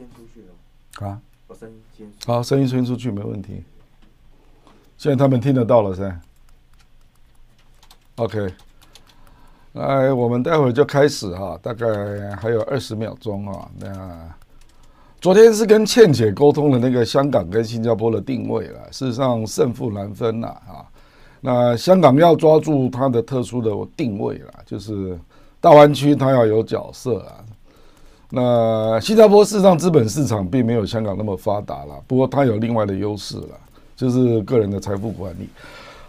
先出去了啊？把声音先好，声音先出去没问题。现在他们听得到了噻。OK，来，我们待会儿就开始哈，大概还有二十秒钟啊。那昨天是跟倩姐沟通了那个香港跟新加坡的定位了，事实上胜负难分了啊。那香港要抓住它的特殊的定位了，就是大湾区它要有角色啊。那新加坡事实上资本市场并没有香港那么发达了，不过它有另外的优势了，就是个人的财富管理。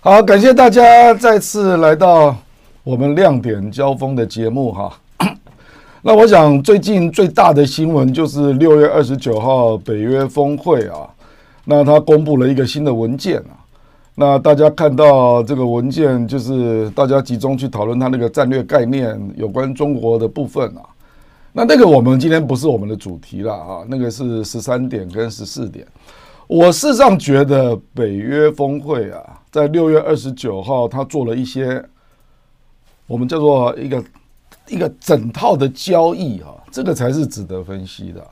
好，感谢大家再次来到我们亮点交锋的节目哈。那我想最近最大的新闻就是六月二十九号北约峰会啊，那他公布了一个新的文件啊。那大家看到这个文件，就是大家集中去讨论它那个战略概念有关中国的部分啊。那那个我们今天不是我们的主题了啊，那个是十三点跟十四点。我事实上觉得北约峰会啊，在六月二十九号，他做了一些我们叫做一个一个整套的交易啊，这个才是值得分析的。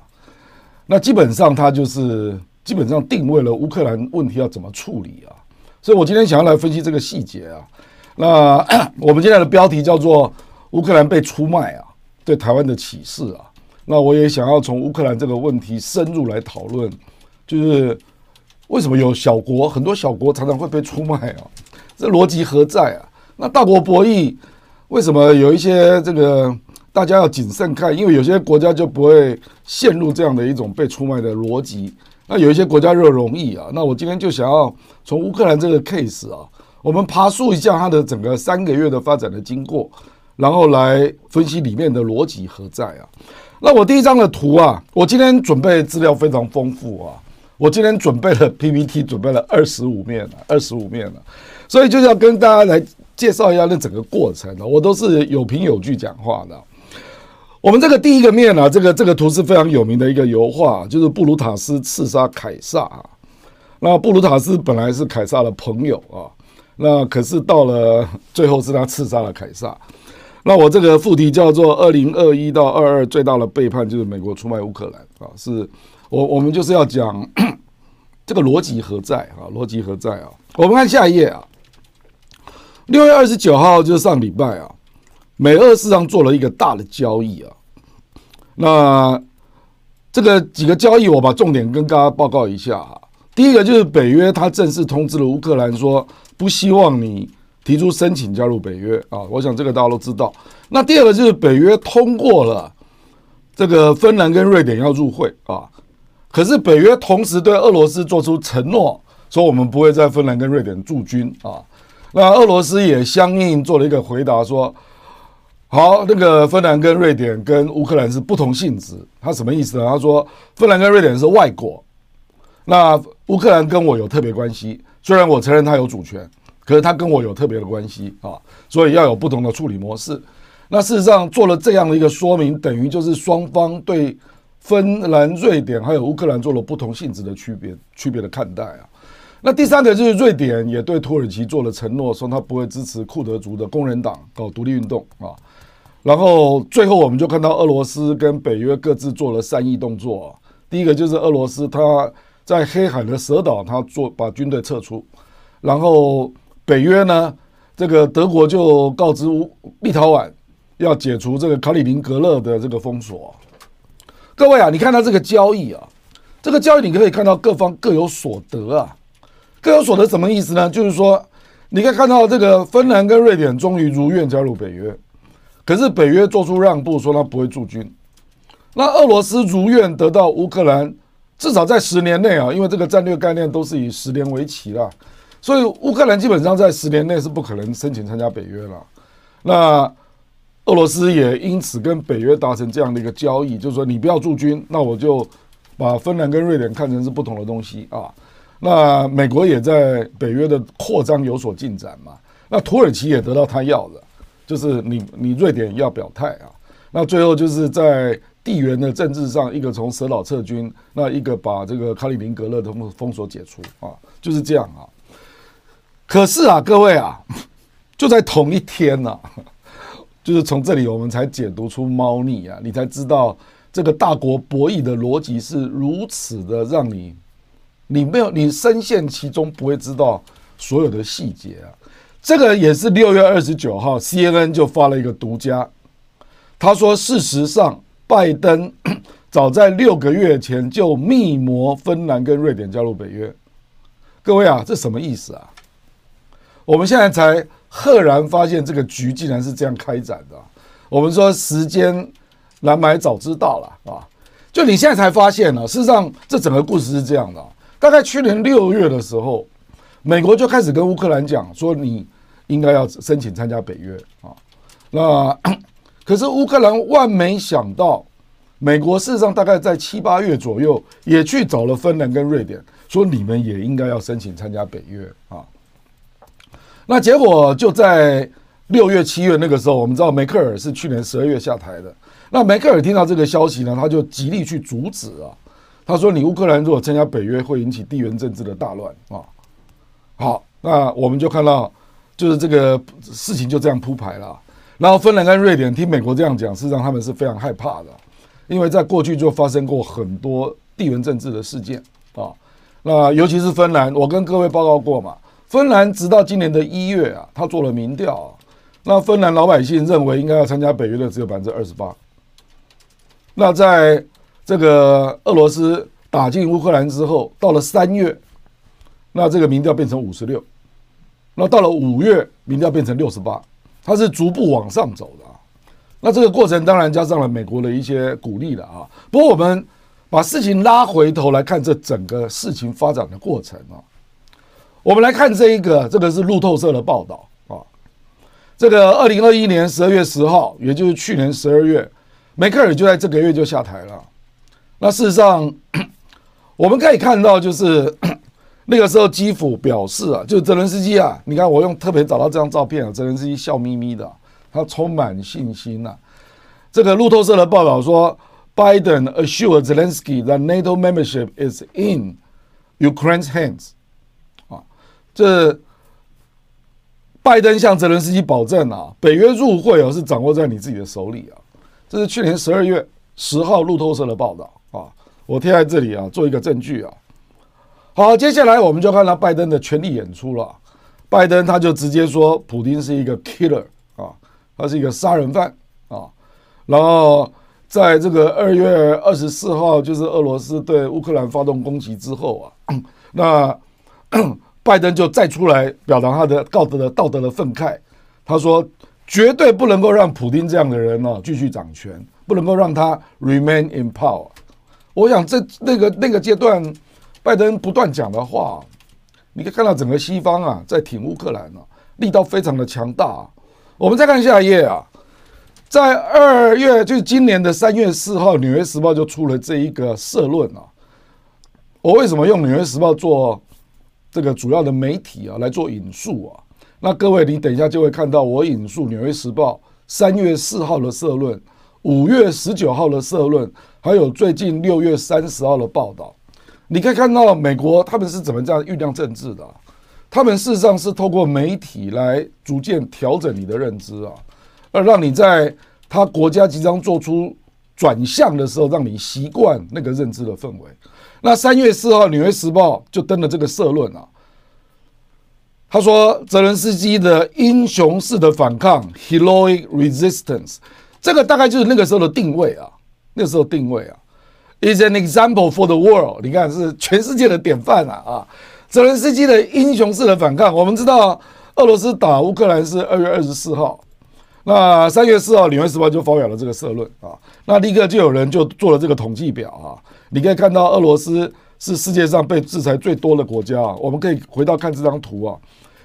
那基本上他就是基本上定位了乌克兰问题要怎么处理啊。所以，我今天想要来分析这个细节啊。那 我们今天的标题叫做“乌克兰被出卖啊，对台湾的启示啊”。那我也想要从乌克兰这个问题深入来讨论，就是为什么有小国，很多小国常常会被出卖啊？这逻辑何在啊？那大国博弈为什么有一些这个大家要谨慎看？因为有些国家就不会陷入这样的一种被出卖的逻辑。那有一些国家热容易啊，那我今天就想要从乌克兰这个 case 啊，我们爬树一下它的整个三个月的发展的经过，然后来分析里面的逻辑何在啊。那我第一张的图啊，我今天准备资料非常丰富啊，我今天准备了 PPT，准备了二十五面了，二十五面了，所以就是要跟大家来介绍一下那整个过程啊，我都是有凭有据讲话的。我们这个第一个面啊，这个这个图是非常有名的一个油画，就是布鲁塔斯刺杀凯撒啊。那布鲁塔斯本来是凯撒的朋友啊，那可是到了最后是他刺杀了凯撒。那我这个副题叫做“二零二一到二二最大的背叛就是美国出卖乌克兰”啊，是我我们就是要讲 这个逻辑何在啊？逻辑何在啊？我们看下一页啊，六月二十九号就是上礼拜啊。美俄市场做了一个大的交易啊，那这个几个交易我把重点跟大家报告一下哈。第一个就是北约他正式通知了乌克兰说不希望你提出申请加入北约啊，我想这个大家都知道。那第二个就是北约通过了这个芬兰跟瑞典要入会啊，可是北约同时对俄罗斯做出承诺，说我们不会在芬兰跟瑞典驻军啊。那俄罗斯也相应做了一个回答说。好，那个芬兰跟瑞典跟乌克兰是不同性质，他什么意思呢？他说芬兰跟瑞典是外国，那乌克兰跟我有特别关系，虽然我承认他有主权，可是他跟我有特别的关系啊，所以要有不同的处理模式。那事实上做了这样的一个说明，等于就是双方对芬兰、瑞典还有乌克兰做了不同性质的区别、区别的看待啊。那第三个就是瑞典也对土耳其做了承诺，说他不会支持库德族的工人党搞独立运动啊。然后最后我们就看到俄罗斯跟北约各自做了善意动作。第一个就是俄罗斯他在黑海的蛇岛，他做把军队撤出。然后北约呢，这个德国就告知立陶宛要解除这个卡里宁格勒的这个封锁。各位啊，你看他这个交易啊，这个交易你可以看到各方各有所得啊，各有所得什么意思呢？就是说你可以看到这个芬兰跟瑞典终于如愿加入北约。可是北约做出让步，说他不会驻军。那俄罗斯如愿得到乌克兰，至少在十年内啊，因为这个战略概念都是以十年为期啦，所以乌克兰基本上在十年内是不可能申请参加北约了。那俄罗斯也因此跟北约达成这样的一个交易，就是说你不要驻军，那我就把芬兰跟瑞典看成是不同的东西啊。那美国也在北约的扩张有所进展嘛。那土耳其也得到他要的。就是你，你瑞典要表态啊，那最后就是在地缘的政治上，一个从蛇岛撤军，那一个把这个卡里宁格勒的封锁解除啊，就是这样啊。可是啊，各位啊，就在同一天呐，就是从这里我们才解读出猫腻啊，你才知道这个大国博弈的逻辑是如此的让你，你没有你深陷其中不会知道所有的细节啊。这个也是六月二十九号，CNN 就发了一个独家，他说事实上，拜登 早在六个月前就密谋芬兰跟瑞典加入北约。各位啊，这什么意思啊？我们现在才赫然发现这个局竟然是这样开展的。我们说时间难买早知道了啊！就你现在才发现呢。事实上，这整个故事是这样的：大概去年六月的时候，美国就开始跟乌克兰讲说，你应该要申请参加北约啊。那 可是乌克兰万没想到，美国事实上大概在七八月左右也去找了芬兰跟瑞典，说你们也应该要申请参加北约啊。那结果就在。六月、七月那个时候，我们知道梅克尔是去年十二月下台的。那梅克尔听到这个消息呢，他就极力去阻止啊。他说：“你乌克兰如果参加北约，会引起地缘政治的大乱啊。”好，那我们就看到，就是这个事情就这样铺排了。然后芬兰跟瑞典听美国这样讲，事实上他们是非常害怕的，因为在过去就发生过很多地缘政治的事件啊。那尤其是芬兰，我跟各位报告过嘛，芬兰直到今年的一月啊，他做了民调啊。那芬兰老百姓认为应该要参加北约的只有百分之二十八。那在这个俄罗斯打进乌克兰之后，到了三月，那这个民调变成五十六。那到了五月，民调变成六十八，它是逐步往上走的啊。那这个过程当然加上了美国的一些鼓励了啊。不过我们把事情拉回头来看，这整个事情发展的过程啊，我们来看这一个，这个是路透社的报道啊。这个二零二一年十二月十号，也就是去年十二月，梅克尔就在这个月就下台了。那事实上，我们可以看到，就是 那个时候基辅表示啊，就泽伦斯基啊，你看我用特别找到这张照片啊，泽伦斯基笑眯眯的，他充满信心呐。这个路透社的报道说，Biden assured Zelensky that NATO membership is in Ukraine's hands。这。拜登向泽伦斯基保证啊，北约入会啊是掌握在你自己的手里啊。这是去年十二月十号路透社的报道啊，我贴在这里啊，做一个证据啊。好，接下来我们就看到拜登的权力演出了。拜登他就直接说，普丁是一个 killer 啊，他是一个杀人犯啊。然后在这个二月二十四号，就是俄罗斯对乌克兰发动攻击之后啊，那。拜登就再出来表达他的道德的道德的愤慨，他说绝对不能够让普丁这样的人呢继续掌权，不能够让他 remain in power。我想这那个那个阶段，拜登不断讲的话，你可以看到整个西方啊在挺乌克兰啊，力道非常的强大。我们再看下一页啊，在二月就是今年的三月四号，《纽约时报》就出了这一个社论啊。我为什么用《纽约时报》做？这个主要的媒体啊来做引述啊，那各位你等一下就会看到我引述《纽约时报》三月四号的社论，五月十九号的社论，还有最近六月三十号的报道。你可以看到美国他们是怎么这样酝酿政治的？他们事实上是透过媒体来逐渐调整你的认知啊，而让你在他国家即将做出转向的时候，让你习惯那个认知的氛围。那三月四号，《纽约时报》就登了这个社论啊。他说：“泽伦斯基的英雄式的反抗 （heroic resistance），这个大概就是那个时候的定位啊。那时候定位啊，is an example for the world。你看，是全世界的典范啊！啊，泽伦斯基的英雄式的反抗，我们知道，俄罗斯打乌克兰是二月二十四号。那三月四号，《纽约时报》就发表了这个社论啊。那立刻就有人就做了这个统计表啊。”你可以看到，俄罗斯是世界上被制裁最多的国家啊。我们可以回到看这张图啊，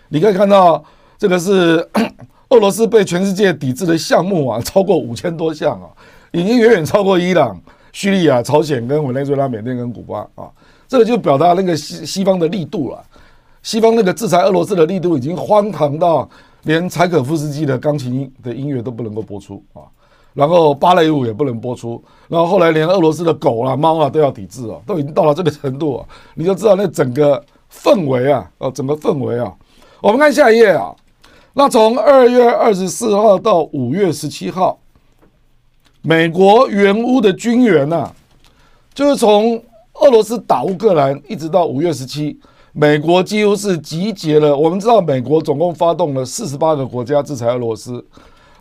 你可以看到这个是 俄罗斯被全世界抵制的项目啊，超过五千多项啊，已经远远超过伊朗、叙利亚、朝鲜跟委内瑞拉、缅甸跟古巴啊。这个就表达那个西西方的力度了。西方那个制裁俄罗斯的力度已经荒唐到连柴可夫斯基的钢琴的音乐都不能够播出啊。然后芭蕾舞也不能播出，然后后来连俄罗斯的狗啊、猫啊都要抵制哦，都已经到了这个程度啊，你就知道那整个氛围啊，哦，整个氛围啊。我们看下一页啊，那从二月二十四号到五月十七号，美国援乌的军援呐，就是从俄罗斯打乌克兰一直到五月十七，美国几乎是集结了。我们知道，美国总共发动了四十八个国家制裁俄罗斯，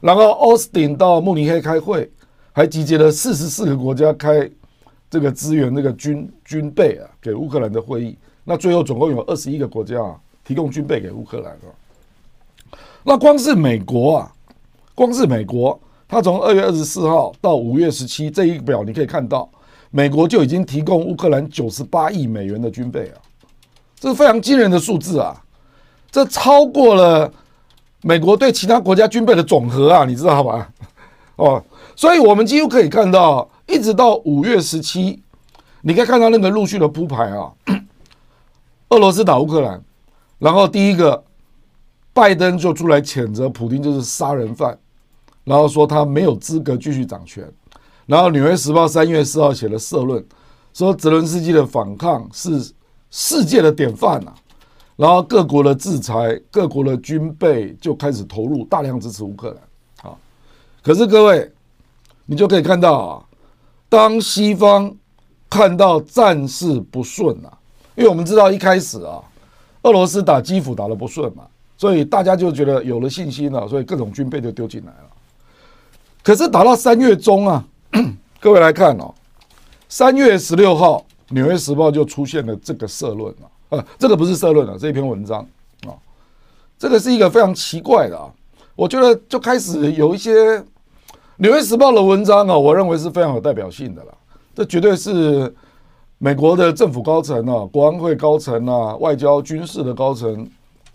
然后奥斯汀到慕尼黑开会，还集结了四十四个国家开这个支援那个军军备啊给乌克兰的会议。那最后总共有二十一个国家啊提供军备给乌克兰啊。那光是美国啊，光是美国，它从二月二十四号到五月十七这一表，你可以看到，美国就已经提供乌克兰九十八亿美元的军备啊。这是非常惊人的数字啊！这超过了美国对其他国家军备的总和啊，你知道吧？哦，所以我们几乎可以看到，一直到五月十七，你可以看到那个陆续的铺排啊。俄罗斯打乌克兰，然后第一个，拜登就出来谴责普丁就是杀人犯，然后说他没有资格继续掌权。然后《纽约时报》三月四号写了社论，说泽伦斯基的反抗是。世界的典范呐，然后各国的制裁，各国的军备就开始投入，大量支持乌克兰。啊，可是各位，你就可以看到啊，当西方看到战事不顺啊，因为我们知道一开始啊，俄罗斯打基辅打得不顺嘛，所以大家就觉得有了信心了，所以各种军备就丢进来了。可是打到三月中啊，各位来看哦，三月十六号。《纽约时报》就出现了这个社论啊，呃，这个不是社论啊，这一篇文章啊，这个是一个非常奇怪的啊，我觉得就开始有一些《纽约时报》的文章啊，我认为是非常有代表性的了，这绝对是美国的政府高层啊、国安会高层啊、外交军事的高层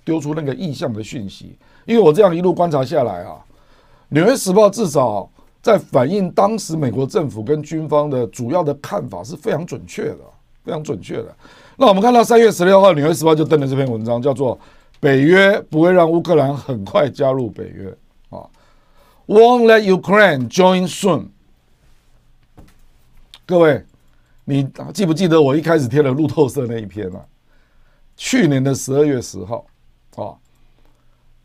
丢出那个意向的讯息，因为我这样一路观察下来啊，《纽约时报》至少。在反映当时美国政府跟军方的主要的看法是非常准确的，非常准确的。那我们看到三月十六号，《纽约时报》就登了这篇文章，叫做“北约不会让乌克兰很快加入北约”啊，“Won't let Ukraine join soon”。各位，你记不记得我一开始贴了路透社那一篇啊？去年的十二月十号啊，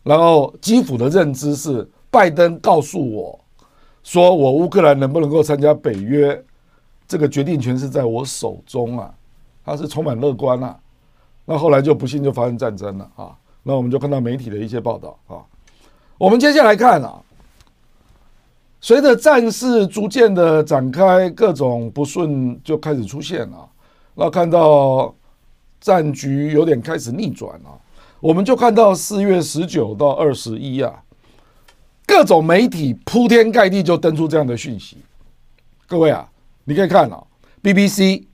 然后基辅的认知是拜登告诉我。说我乌克兰能不能够参加北约，这个决定权是在我手中啊，他是充满乐观啊。那后来就不幸就发生战争了啊。那我们就看到媒体的一些报道啊。我们接下来看啊，随着战事逐渐的展开，各种不顺就开始出现了。那看到战局有点开始逆转了，我们就看到四月十九到二十一啊。各种媒体铺天盖地就登出这样的讯息，各位啊，你可以看啊，BBC，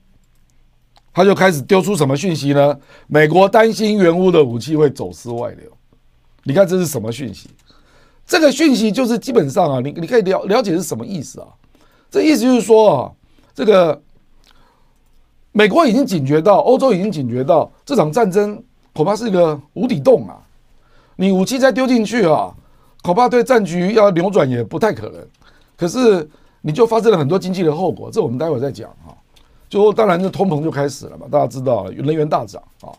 他就开始丢出什么讯息呢？美国担心原乌的武器会走私外流，你看这是什么讯息？这个讯息就是基本上啊，你你可以了了解是什么意思啊？这意思就是说啊，这个美国已经警觉到，欧洲已经警觉到，这场战争恐怕是一个无底洞啊！你武器再丢进去啊！恐怕对战局要扭转也不太可能，可是你就发生了很多经济的后果，这我们待会再讲啊。就当然，这通膨就开始了嘛，大家知道了，能源大涨啊。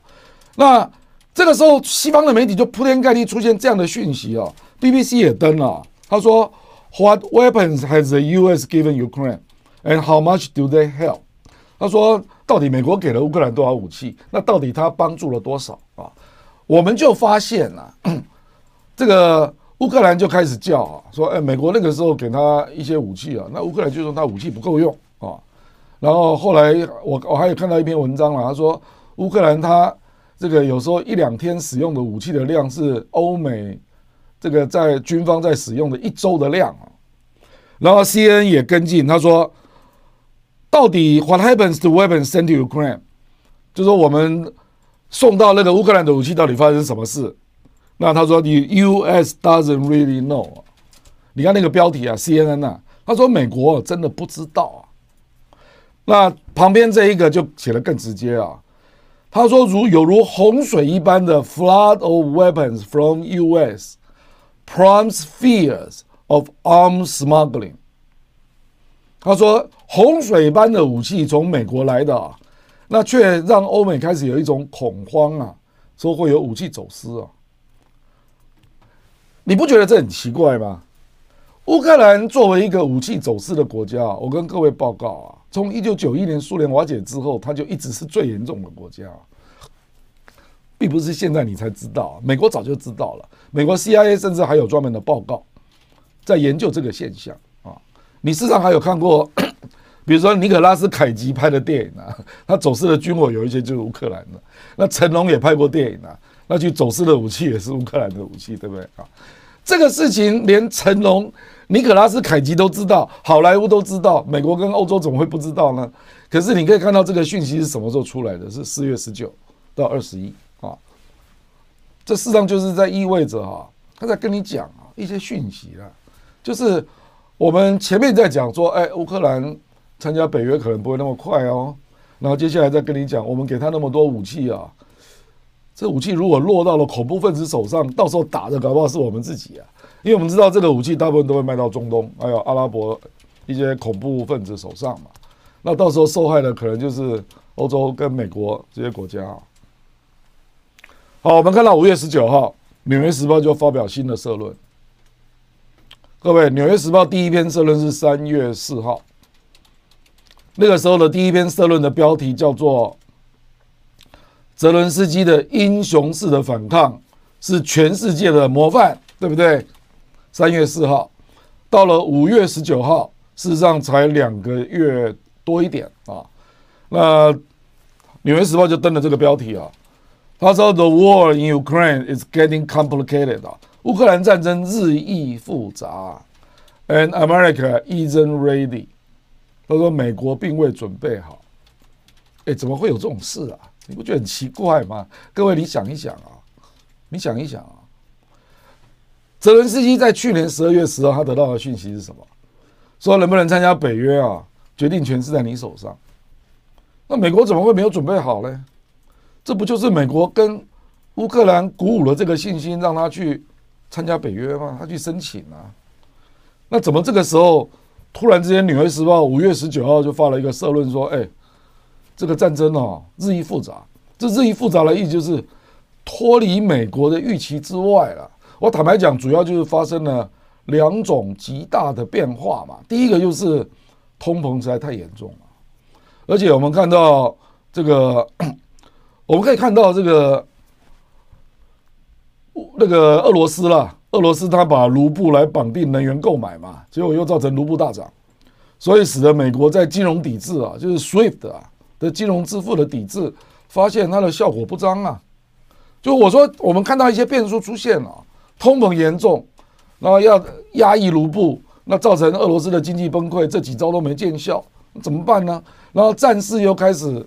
那这个时候，西方的媒体就铺天盖地出现这样的讯息啊，BBC 也登了，他说：“What weapons has the U.S. given Ukraine, and how much do they help？” 他说：“到底美国给了乌克兰多少武器？那到底他帮助了多少啊？”我们就发现了 这个。乌克兰就开始叫啊，说：“哎，美国那个时候给他一些武器啊，那乌克兰就说他武器不够用啊。”然后后来我我还有看到一篇文章了，他说乌克兰他这个有时候一两天使用的武器的量是欧美这个在军方在使用的一周的量啊。然后 CNN 也跟进，他说：“到底 What happens to weapons sent to Ukraine？” 就说我们送到那个乌克兰的武器到底发生什么事？那他说你 U.S. doesn't really know，你看那个标题啊，CNN 啊，他说美国真的不知道啊。那旁边这一个就写的更直接啊，他说如有如洪水一般的 flood of weapons from U.S. prompts fears of arms smuggling。他说洪水般的武器从美国来的啊，那却让欧美开始有一种恐慌啊，说会有武器走私啊。你不觉得这很奇怪吗？乌克兰作为一个武器走私的国家，我跟各位报告啊，从一九九一年苏联瓦解之后，它就一直是最严重的国家，并不是现在你才知道，美国早就知道了，美国 CIA 甚至还有专门的报告在研究这个现象啊。你事实上还有看过，比如说尼可拉斯凯奇拍的电影啊，他走私的军火有一些就是乌克兰的，那成龙也拍过电影啊。那去走私的武器也是乌克兰的武器，对不对啊？这个事情连成龙、尼可拉斯凯奇都知道，好莱坞都知道，美国跟欧洲怎么会不知道呢？可是你可以看到这个讯息是什么时候出来的？是四月十九到二十一啊。这事实上就是在意味着哈，他在跟你讲啊一些讯息啊，就是我们前面在讲说，哎，乌克兰参加北约可能不会那么快哦。然后接下来再跟你讲，我们给他那么多武器啊。这武器如果落到了恐怖分子手上，到时候打的搞不好是我们自己啊！因为我们知道这个武器大部分都会卖到中东，还有阿拉伯一些恐怖分子手上嘛。那到时候受害的可能就是欧洲跟美国这些国家啊。好，我们看到五月十九号，《纽约时报》就发表新的社论。各位，《纽约时报》第一篇社论是三月四号，那个时候的第一篇社论的标题叫做。泽伦斯基的英雄式的反抗是全世界的模范，对不对？三月四号，到了五月十九号，事实上才两个月多一点啊。那《纽约时报》就登了这个标题啊，他说：“The war in Ukraine is getting complicated 啊，乌克兰战争日益复杂，and America isn't ready。”他说：“美国并未准备好。”哎，怎么会有这种事啊？你不觉得很奇怪吗？各位，你想一想啊，你想一想啊，泽伦斯基在去年十二月十号，他得到的讯息是什么？说能不能参加北约啊？决定权是在你手上。那美国怎么会没有准备好呢？这不就是美国跟乌克兰鼓舞了这个信心，让他去参加北约吗？他去申请啊。那怎么这个时候突然之间，《纽约时报》五月十九号就发了一个社论说：“哎。”这个战争哦，日益复杂。这日益复杂的意思就是脱离美国的预期之外了。我坦白讲，主要就是发生了两种极大的变化嘛。第一个就是通膨实在太严重了，而且我们看到这个，我们可以看到这个那个俄罗斯啦，俄罗斯他把卢布来绑定能源购买嘛，结果又造成卢布大涨，所以使得美国在金融抵制啊，就是 SWIFT 啊。的金融支付的抵制，发现它的效果不彰啊！就我说，我们看到一些变数出现了，通膨严重，然后要压抑卢布，那造成俄罗斯的经济崩溃，这几招都没见效，怎么办呢？然后战事又开始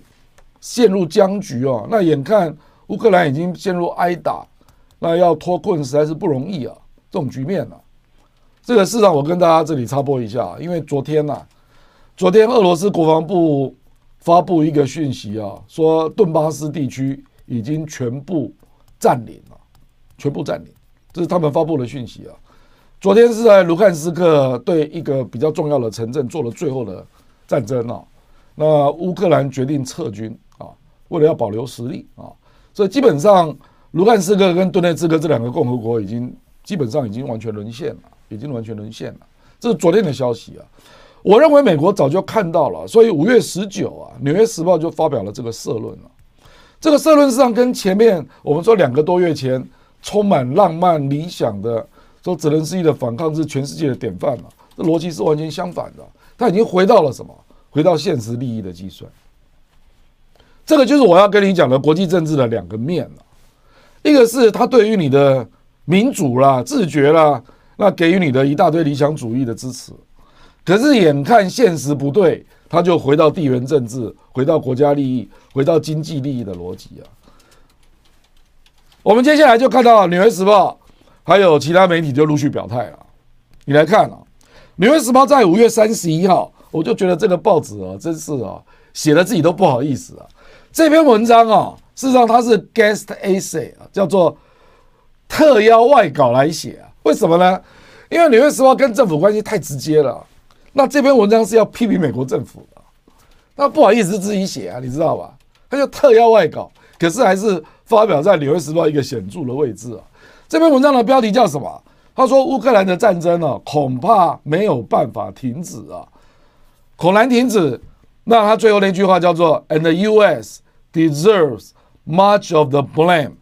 陷入僵局哦，那眼看乌克兰已经陷入挨打，那要脱困实在是不容易啊！这种局面啊，这个事上我跟大家这里插播一下，因为昨天呐、啊，昨天俄罗斯国防部。发布一个讯息啊，说顿巴斯地区已经全部占领了，全部占领，这是他们发布的讯息啊。昨天是在卢汉斯克对一个比较重要的城镇做了最后的战争啊，那乌克兰决定撤军啊，为了要保留实力啊，所以基本上卢汉斯克跟顿内茨克这两个共和国已经基本上已经完全沦陷了，已经完全沦陷了，这是昨天的消息啊。我认为美国早就看到了，所以五月十九啊，《纽约时报》就发表了这个社论了。这个社论实际上跟前面我们说两个多月前充满浪漫理想的说泽伦斯基的反抗是全世界的典范了，这逻辑是完全相反的。他已经回到了什么？回到现实利益的计算。这个就是我要跟你讲的国际政治的两个面了。一个是他对于你的民主啦、自觉啦，那给予你的一大堆理想主义的支持。可是眼看现实不对，他就回到地缘政治，回到国家利益，回到经济利益的逻辑啊。我们接下来就看到《纽约时报》还有其他媒体就陆续表态了。你来看啊，《纽约时报》在五月三十一号，我就觉得这个报纸啊，真是啊，写的自己都不好意思啊。这篇文章啊，事实上它是 guest essay 啊，叫做特邀外稿来写啊。为什么呢？因为《纽约时报》跟政府关系太直接了。那这篇文章是要批评美国政府的，那不好意思自己写啊，你知道吧？他就特邀外稿，可是还是发表在《纽约时报》一个显著的位置啊。这篇文章的标题叫什么？他说乌克兰的战争呢、啊，恐怕没有办法停止啊，恐难停止。那他最后那句话叫做 “And the U.S. deserves much of the blame”，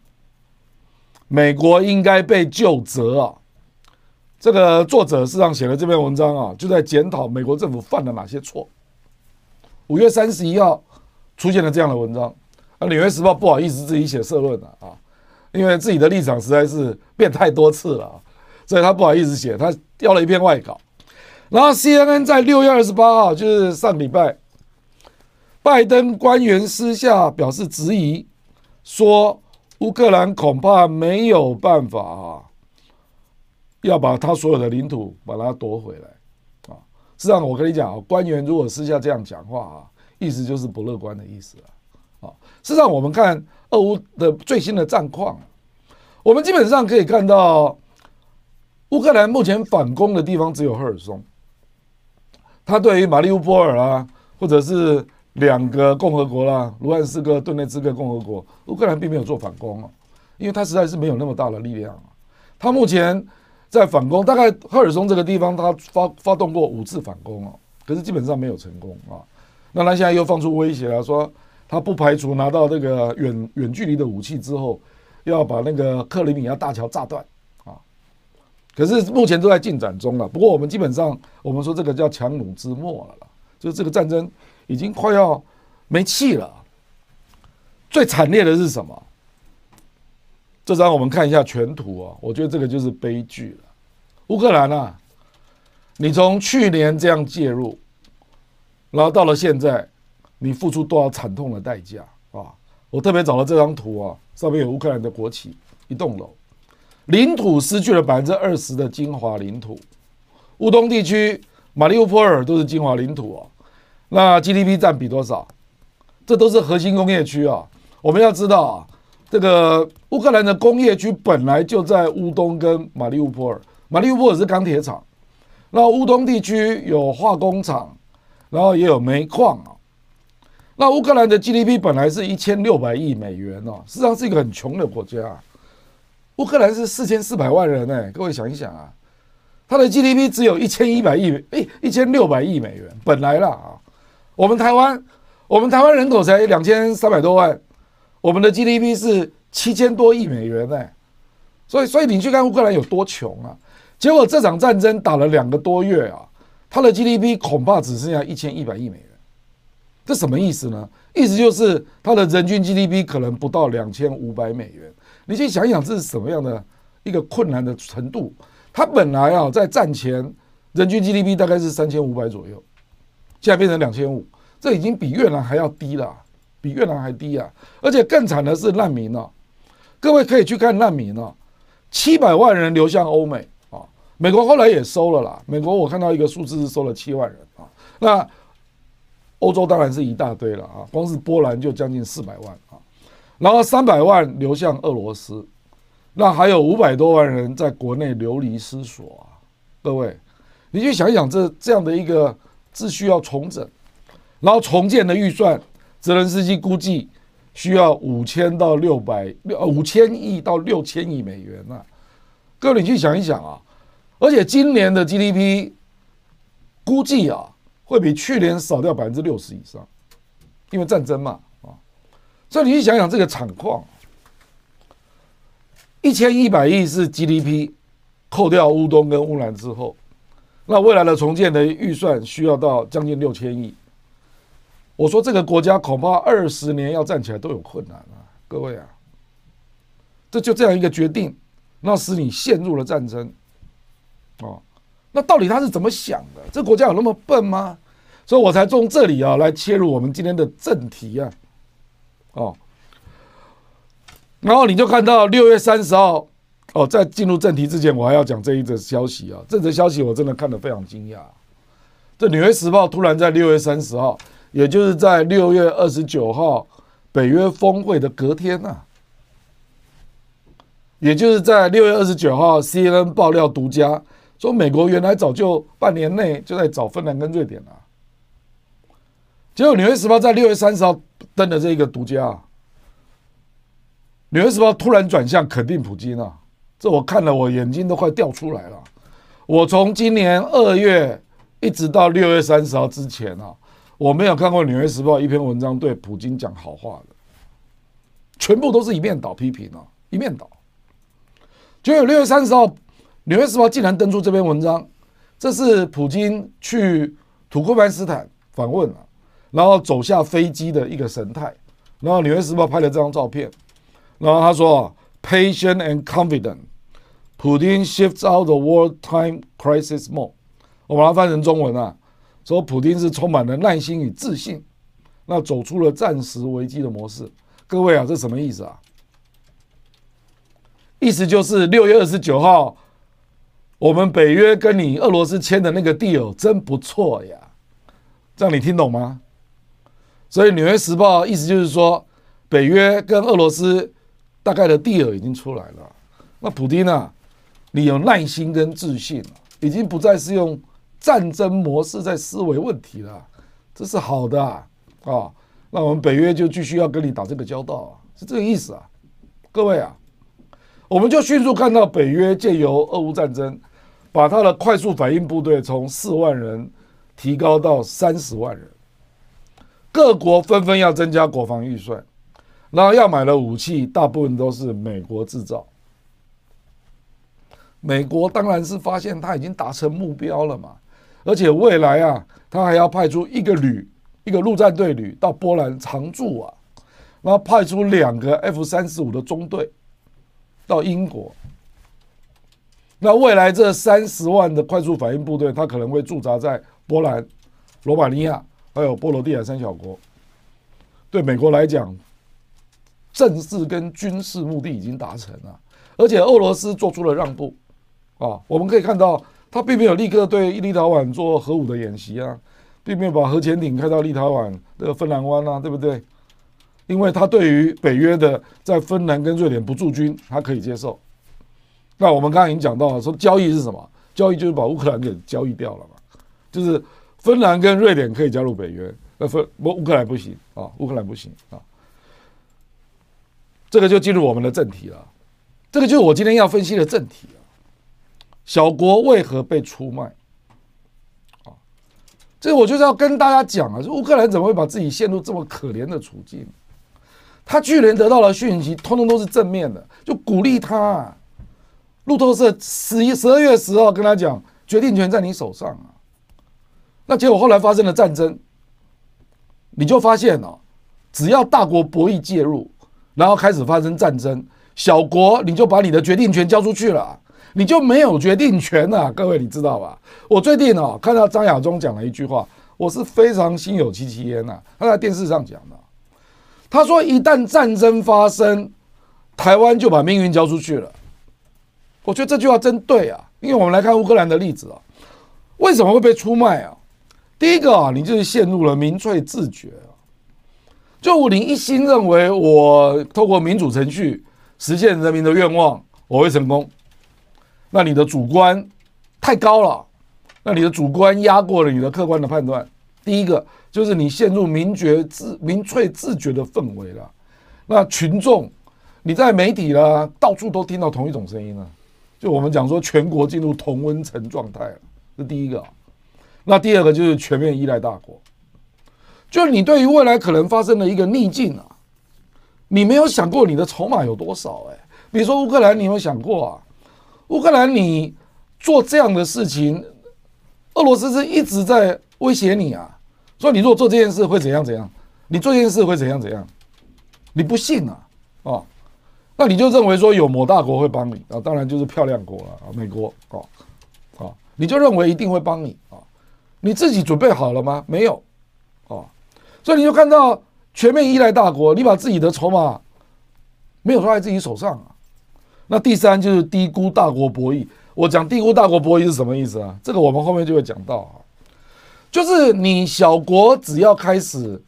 美国应该被究责啊。这个作者事实上写了这篇文章啊，就在检讨美国政府犯了哪些错。五月三十一号出现了这样的文章，啊，《纽约时报》不好意思自己写社论了啊，因为自己的立场实在是变太多次了啊，所以他不好意思写，他调了一篇外稿。然后 CNN 在六月二十八号，就是上礼拜，拜登官员私下表示质疑，说乌克兰恐怕没有办法啊。要把他所有的领土把它夺回来，啊，实际上我跟你讲啊，官员如果私下这样讲话啊，意思就是不乐观的意思了啊。事实上我们看俄乌的最新的战况，我们基本上可以看到，乌克兰目前反攻的地方只有赫尔松，他对于马利乌波尔啊，或者是两个共和国啦，卢汉斯克、顿内茨克共和国，乌克兰并没有做反攻啊，因为他实在是没有那么大的力量啊，他目前。在反攻，大概赫尔松这个地方，他发发动过五次反攻哦，可是基本上没有成功啊。那他现在又放出威胁了，说他不排除拿到那个远远距离的武器之后，要把那个克里米亚大桥炸断啊。可是目前都在进展中了。不过我们基本上，我们说这个叫强弩之末了，就是这个战争已经快要没气了。最惨烈的是什么？这张我们看一下全图啊，我觉得这个就是悲剧了。乌克兰啊，你从去年这样介入，然后到了现在，你付出多少惨痛的代价啊？我特别找了这张图啊，上面有乌克兰的国旗，一栋楼，领土失去了百分之二十的精华领土，乌东地区马里乌波尔都是精华领土啊。那 GDP 占比多少？这都是核心工业区啊。我们要知道啊。这个乌克兰的工业区本来就在乌东跟马利乌波尔，马里乌波尔是钢铁厂，然后乌东地区有化工厂，然后也有煤矿啊。那乌克兰的 GDP 本来是一千六百亿美元哦，实际上是一个很穷的国家。乌克兰是四千四百万人哎，各位想一想啊，它的 GDP 只有一千一百亿，哎，一千六百亿美元本来啦啊。我们台湾，我们台湾人口才两千三百多万。我们的 GDP 是七千多亿美元哎，所以所以你去看乌克兰有多穷啊？结果这场战争打了两个多月啊，它的 GDP 恐怕只剩下一千一百亿美元，这什么意思呢？意思就是它的人均 GDP 可能不到两千五百美元。你去想一想，这是什么样的一个困难的程度？它本来啊在战前人均 GDP 大概是三千五百左右，现在变成两千五，这已经比越南还要低了。比越南还低啊！而且更惨的是难民呢、啊。各位可以去看难民呢、啊，七百万人流向欧美。美国后来也收了啦。美国我看到一个数字是收了七万人啊。那欧洲当然是一大堆了啊，光是波兰就将近四百万啊。然后三百万流向俄罗斯，那还有五百多万人在国内流离失所啊。各位，你去想一想，这这样的一个秩序要重整，然后重建的预算。泽连斯基估计需要五千到六百六五千亿到六千亿美元呐，各位你去想一想啊，而且今年的 GDP 估计啊会比去年少掉百分之六十以上，因为战争嘛啊，所以你去想想这个惨况，一千一百亿是 GDP，扣掉乌东跟乌兰之后，那未来的重建的预算需要到将近六千亿。我说这个国家恐怕二十年要站起来都有困难啊，各位啊，这就这样一个决定，那使你陷入了战争，哦，那到底他是怎么想的？这国家有那么笨吗？所以我才从这里啊来切入我们今天的正题啊，哦，然后你就看到六月三十号，哦，在进入正题之前，我还要讲这一则消息啊，这则消息我真的看得非常惊讶，这《纽约时报》突然在六月三十号。也就是在六月二十九号北约峰会的隔天呐，也就是在六月二十九号，CNN 爆料独家说，美国原来早就半年内就在找芬兰跟瑞典了。结果《纽约时报》在六月三十号登的这个独家，《纽约时报》突然转向肯定普京啊，这我看了，我眼睛都快掉出来了。我从今年二月一直到六月三十号之前啊，我没有看过《纽约时报》一篇文章对普京讲好话的，全部都是一面倒批评啊，一面倒。结果六月三十号，《纽约时报》竟然登出这篇文章，这是普京去土库曼斯坦访问了，然后走下飞机的一个神态。然后《纽约时报》拍了这张照片，然后他说：“Patient and confident。”普丁 shifts out the wartime crisis mode。我把它翻成中文啊，说普京是充满了耐心与自信，那走出了战时危机的模式。各位啊，这什么意思啊？意思就是六月二十九号，我们北约跟你俄罗斯签的那个 deal 真不错呀，这样你听懂吗？所以《纽约时报》意思就是说，北约跟俄罗斯大概的 deal 已经出来了。那普丁呢？你有耐心跟自信，已经不再是用战争模式在思维问题了，这是好的啊！啊，那我们北约就继续要跟你打这个交道啊，是这个意思啊，各位啊，我们就迅速看到北约借由俄乌战争，把他的快速反应部队从四万人提高到三十万人，各国纷纷要增加国防预算，然后要买的武器大部分都是美国制造。美国当然是发现他已经达成目标了嘛，而且未来啊，他还要派出一个旅，一个陆战队旅到波兰常驻啊，然后派出两个 F 三十五的中队到英国。那未来这三十万的快速反应部队，他可能会驻扎在波兰、罗马尼亚还有波罗的海三小国。对美国来讲，政治跟军事目的已经达成了，而且俄罗斯做出了让步。啊，我们可以看到，他并没有立刻对立陶宛做核武的演习啊，并没有把核潜艇开到立陶宛的芬兰湾啊，对不对？因为他对于北约的在芬兰跟瑞典不驻军，他可以接受。那我们刚刚已经讲到了，说交易是什么？交易就是把乌克兰给交易掉了嘛，就是芬兰跟瑞典可以加入北约，那芬不乌克兰不行啊，乌克兰不行啊。这个就进入我们的正题了，这个就是我今天要分析的正题啊。小国为何被出卖？啊，这我就是要跟大家讲啊，乌克兰怎么会把自己陷入这么可怜的处境？他居然得到了讯息，通通都是正面的，就鼓励他啊。路透社十一十二月十号跟他讲，决定权在你手上啊。那结果后来发生了战争，你就发现哦，只要大国博弈介入，然后开始发生战争，小国你就把你的决定权交出去了。你就没有决定权了，各位你知道吧？我最近哦看到张亚中讲了一句话，我是非常心有戚戚焉呐。他在电视上讲的，他说一旦战争发生，台湾就把命运交出去了。我觉得这句话真对啊，因为我们来看乌克兰的例子啊，为什么会被出卖啊？第一个啊，你就是陷入了民粹自觉啊，就你一心认为我透过民主程序实现人民的愿望，我会成功。那你的主观太高了，那你的主观压过了你的客观的判断。第一个就是你陷入民觉自民粹自觉的氛围了。那群众，你在媒体啦，到处都听到同一种声音了。就我们讲说，全国进入同温层状态了，这第一个。那第二个就是全面依赖大国，就是你对于未来可能发生的一个逆境啊，你没有想过你的筹码有多少哎。比如说乌克兰，你有没有想过啊？乌克兰，你做这样的事情，俄罗斯是一直在威胁你啊，说你如果做这件事会怎样怎样，你做这件事会怎样怎样，你不信啊，哦，那你就认为说有某大国会帮你啊，当然就是漂亮国了啊，美国哦，啊，你就认为一定会帮你啊，你自己准备好了吗？没有，啊，所以你就看到全面依赖大国，你把自己的筹码没有抓在自己手上啊。那第三就是低估大国博弈。我讲低估大国博弈是什么意思啊？这个我们后面就会讲到啊。就是你小国只要开始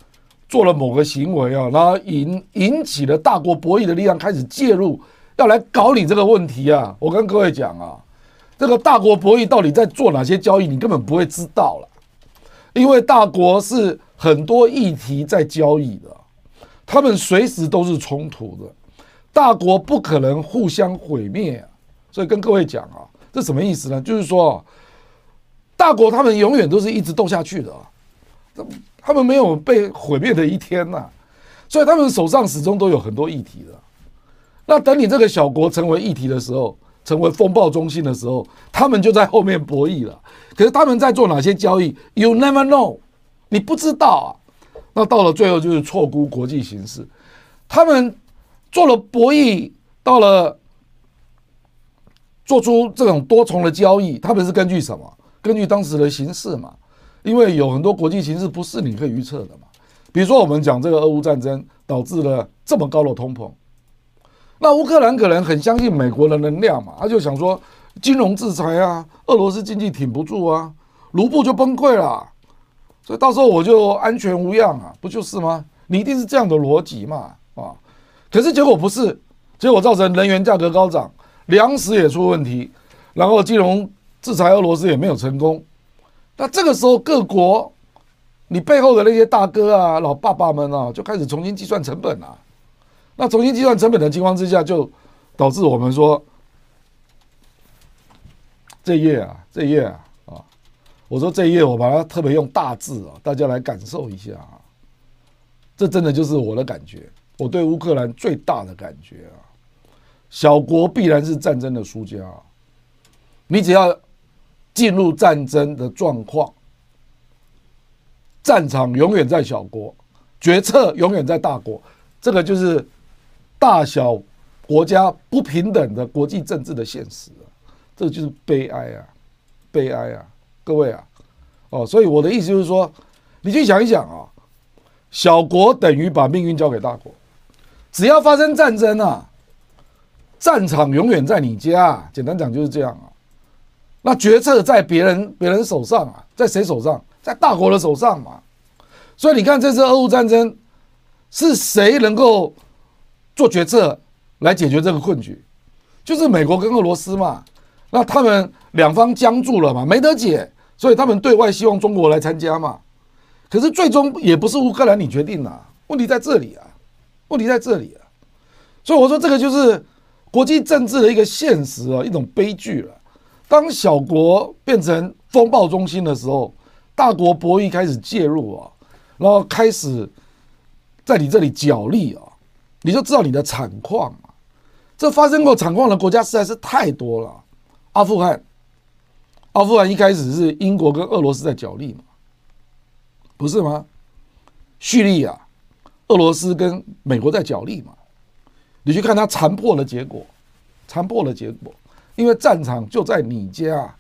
做了某个行为啊，然后引引起了大国博弈的力量开始介入，要来搞你这个问题啊。我跟各位讲啊，这个大国博弈到底在做哪些交易，你根本不会知道了，因为大国是很多议题在交易的，他们随时都是冲突的。大国不可能互相毁灭啊，所以跟各位讲啊，这什么意思呢？就是说，大国他们永远都是一直斗下去的，他们没有被毁灭的一天呐，所以他们手上始终都有很多议题的。那等你这个小国成为议题的时候，成为风暴中心的时候，他们就在后面博弈了。可是他们在做哪些交易？You never know，你不知道啊。那到了最后就是错估国际形势，他们做了博弈，到了做出这种多重的交易，他们是根据什么？根据当时的形势嘛。因为有很多国际形势不是你可以预测的嘛。比如说我们讲这个俄乌战争导致了这么高的通膨，那乌克兰可能很相信美国的能量嘛，他就想说金融制裁啊，俄罗斯经济挺不住啊，卢布就崩溃了。所以到时候我就安全无恙啊，不就是吗？你一定是这样的逻辑嘛，啊？可是结果不是，结果造成能源价格高涨，粮食也出问题，然后金融制裁俄罗斯也没有成功。那这个时候各国，你背后的那些大哥啊、老爸爸们啊，就开始重新计算成本了。那重新计算成本的情况之下，就导致我们说，这一页啊，这一页啊啊。我说这一页我把它特别用大字啊，大家来感受一下啊。这真的就是我的感觉，我对乌克兰最大的感觉啊。小国必然是战争的输家，你只要进入战争的状况，战场永远在小国，决策永远在大国，这个就是大小国家不平等的国际政治的现实啊，这就是悲哀啊，悲哀啊。各位啊，哦，所以我的意思就是说，你去想一想啊，小国等于把命运交给大国，只要发生战争啊，战场永远在你家，简单讲就是这样啊。那决策在别人别人手上啊，在谁手上？在大国的手上嘛。所以你看这次俄乌战争，是谁能够做决策来解决这个困局？就是美国跟俄罗斯嘛。那他们两方僵住了嘛，没得解。所以他们对外希望中国来参加嘛，可是最终也不是乌克兰你决定的，问题在这里啊，问题在这里啊，所以我说这个就是国际政治的一个现实啊，一种悲剧了。当小国变成风暴中心的时候，大国博弈开始介入啊，然后开始在你这里角力啊，你就知道你的惨况啊。这发生过惨况的国家实在是太多了，阿富汗。阿富汗一开始是英国跟俄罗斯在角力嘛，不是吗？叙利亚，俄罗斯跟美国在角力嘛。你去看他残破的结果，残破的结果，因为战场就在你家，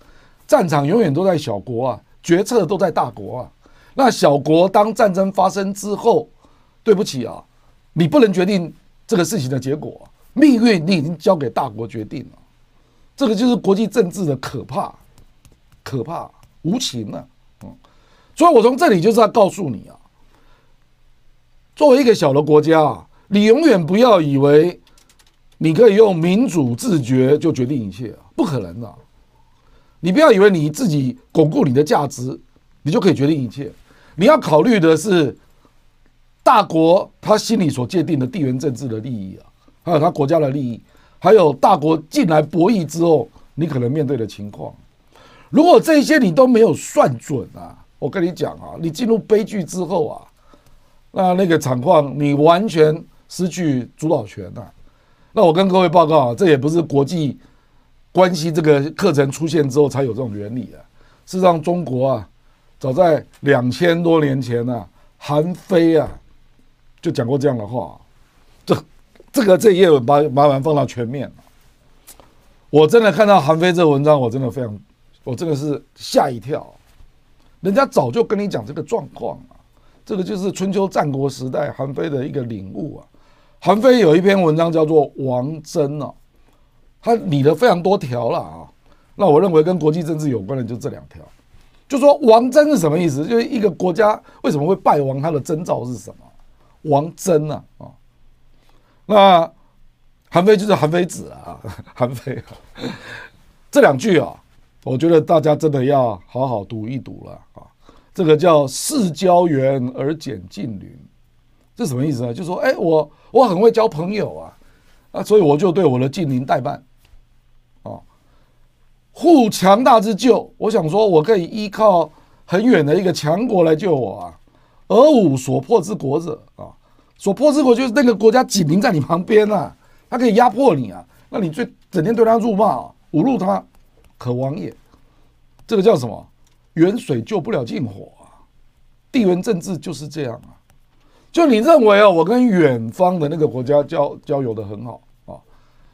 战场永远都在小国啊，决策都在大国啊。那小国当战争发生之后，对不起啊，你不能决定这个事情的结果，命运你已经交给大国决定了。这个就是国际政治的可怕。可怕无情啊，嗯，所以我从这里就是要告诉你啊，作为一个小的国家，你永远不要以为你可以用民主自觉就决定一切啊，不可能的。你不要以为你自己巩固你的价值，你就可以决定一切。你要考虑的是大国他心里所界定的地缘政治的利益啊，还有他国家的利益，还有大国进来博弈之后，你可能面对的情况。如果这些你都没有算准啊，我跟你讲啊，你进入悲剧之后啊，那那个场况你完全失去主导权呐。那我跟各位报告啊，这也不是国际关系这个课程出现之后才有这种原理啊。事实上，中国啊，早在两千多年前啊，韩非啊就讲过这样的话。这这个这页把麻烦放到全面。我真的看到韩非这文章，我真的非常。我真的是吓一跳，人家早就跟你讲这个状况啊，这个就是春秋战国时代韩非的一个领悟啊。韩非有一篇文章叫做《王征》啊，他理了非常多条了啊。那我认为跟国际政治有关的就这两条，就说王征是什么意思？就是一个国家为什么会败亡，它的征兆是什么？王征啊啊，那韩非就是韩非子啊，韩非啊这两句啊。我觉得大家真的要好好读一读了啊！这个叫“世交远而俭近邻”，这什么意思呢？就说，哎，我我很会交朋友啊，啊，所以我就对我的近邻怠慢，哦，护强大之救，我想说，我可以依靠很远的一个强国来救我啊。而吾所迫之国者啊，所迫之国就是那个国家紧邻在你旁边啊，他可以压迫你啊，那你最整天对他辱骂、啊，侮辱他，可亡也。这个叫什么？远水救不了近火啊！地缘政治就是这样啊。就你认为啊，我跟远方的那个国家交交友的很好啊，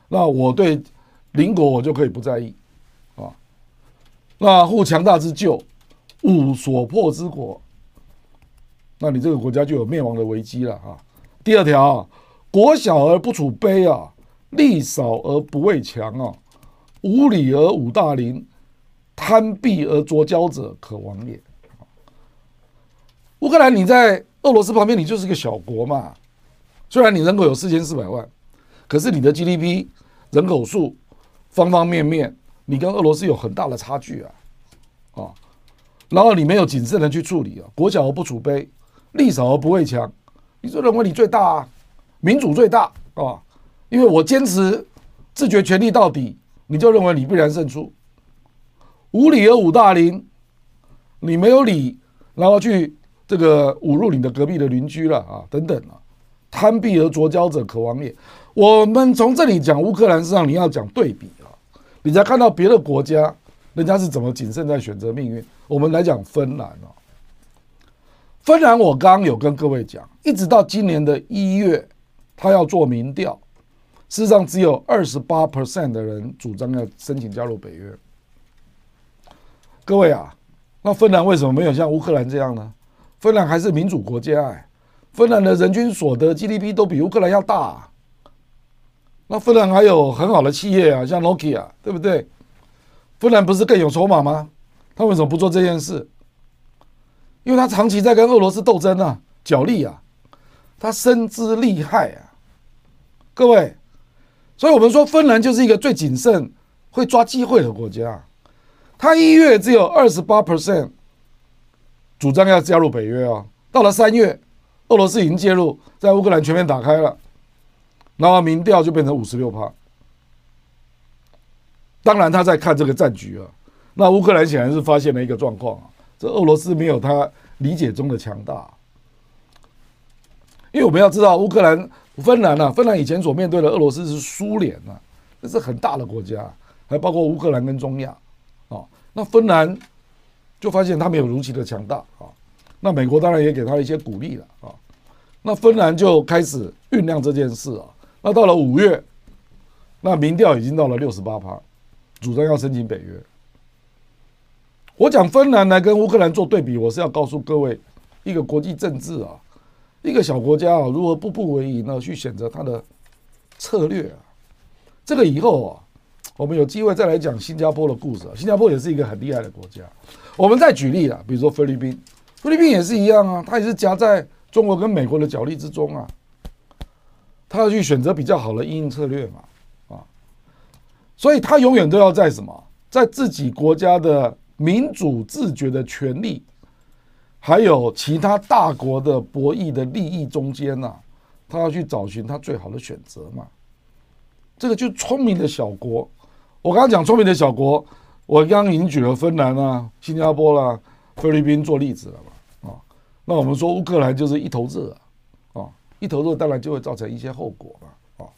那我对邻国我就可以不在意啊。那护强大之救，吾所迫之国。那你这个国家就有灭亡的危机了啊！第二条，国小而不处卑啊，力少而不畏强啊，无礼而武大邻，贪鄙而浊交者，可亡也。乌克兰，你在俄罗斯旁边，你就是个小国嘛。虽然你人口有四千四百万，可是你的 GDP、人口数、方方面面，你跟俄罗斯有很大的差距啊！啊，然后你没有谨慎的去处理啊，国小而不储备。力少而不畏强，你就认为你最大啊，民主最大啊，因为我坚持自觉权力到底，你就认为你必然胜出。无理而武大林，你没有理，然后去这个侮辱你的隔壁的邻居了啊，等等啊，贪鄙而浊交者，可亡也。我们从这里讲乌克兰，实际上你要讲对比啊，你才看到别的国家人家是怎么谨慎在选择命运。我们来讲芬兰啊。芬兰，我刚刚有跟各位讲，一直到今年的一月，他要做民调，事实上只有二十八 percent 的人主张要申请加入北约。各位啊，那芬兰为什么没有像乌克兰这样呢？芬兰还是民主国家，哎，芬兰的人均所得 GDP 都比乌克兰要大啊。那芬兰还有很好的企业啊，像 Nokia，对不对？芬兰不是更有筹码吗？他为什么不做这件事？因为他长期在跟俄罗斯斗争啊，角力啊，他深知利害啊，各位，所以我们说芬兰就是一个最谨慎、会抓机会的国家。他一月只有二十八 percent 主张要加入北约啊，到了三月，俄罗斯已经介入，在乌克兰全面打开了，然后民调就变成五十六趴。当然他在看这个战局啊，那乌克兰显然是发现了一个状况啊。这俄罗斯没有他理解中的强大，因为我们要知道乌克兰、芬兰啊，芬兰以前所面对的俄罗斯是苏联啊，这是很大的国家，还包括乌克兰跟中亚啊。那芬兰就发现他没有如期的强大啊，那美国当然也给他一些鼓励了啊。那芬兰就开始酝酿这件事啊。那到了五月，那民调已经到了六十八趴，主张要申请北约。我讲芬兰来跟乌克兰做对比，我是要告诉各位，一个国际政治啊，一个小国家啊，如何步步为营呢？去选择它的策略啊。这个以后啊，我们有机会再来讲新加坡的故事啊。新加坡也是一个很厉害的国家。我们再举例啊，比如说菲律宾，菲律宾也是一样啊，它也是夹在中国跟美国的角力之中啊。他要去选择比较好的应应策略嘛，啊，所以他永远都要在什么，在自己国家的。民主自决的权利，还有其他大国的博弈的利益中间呐，他要去找寻他最好的选择嘛。这个就聪明的小国。我刚刚讲聪明的小国，我刚刚已经举了芬兰啊、新加坡啦、菲律宾做例子了嘛。啊，那我们说乌克兰就是一头热啊，一头热当然就会造成一些后果嘛。啊，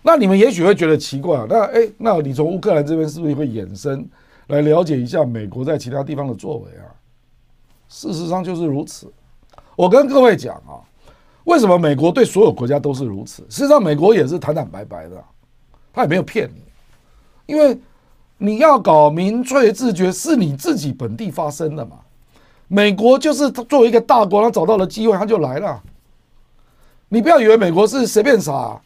那你们也许会觉得奇怪，那哎，那你从乌克兰这边是不是会衍生？来了解一下美国在其他地方的作为啊，事实上就是如此。我跟各位讲啊，为什么美国对所有国家都是如此？事实上，美国也是坦坦白白的，他也没有骗你。因为你要搞民粹自觉，是你自己本地发生的嘛。美国就是作为一个大国，他找到了机会，他就来了。你不要以为美国是随便撒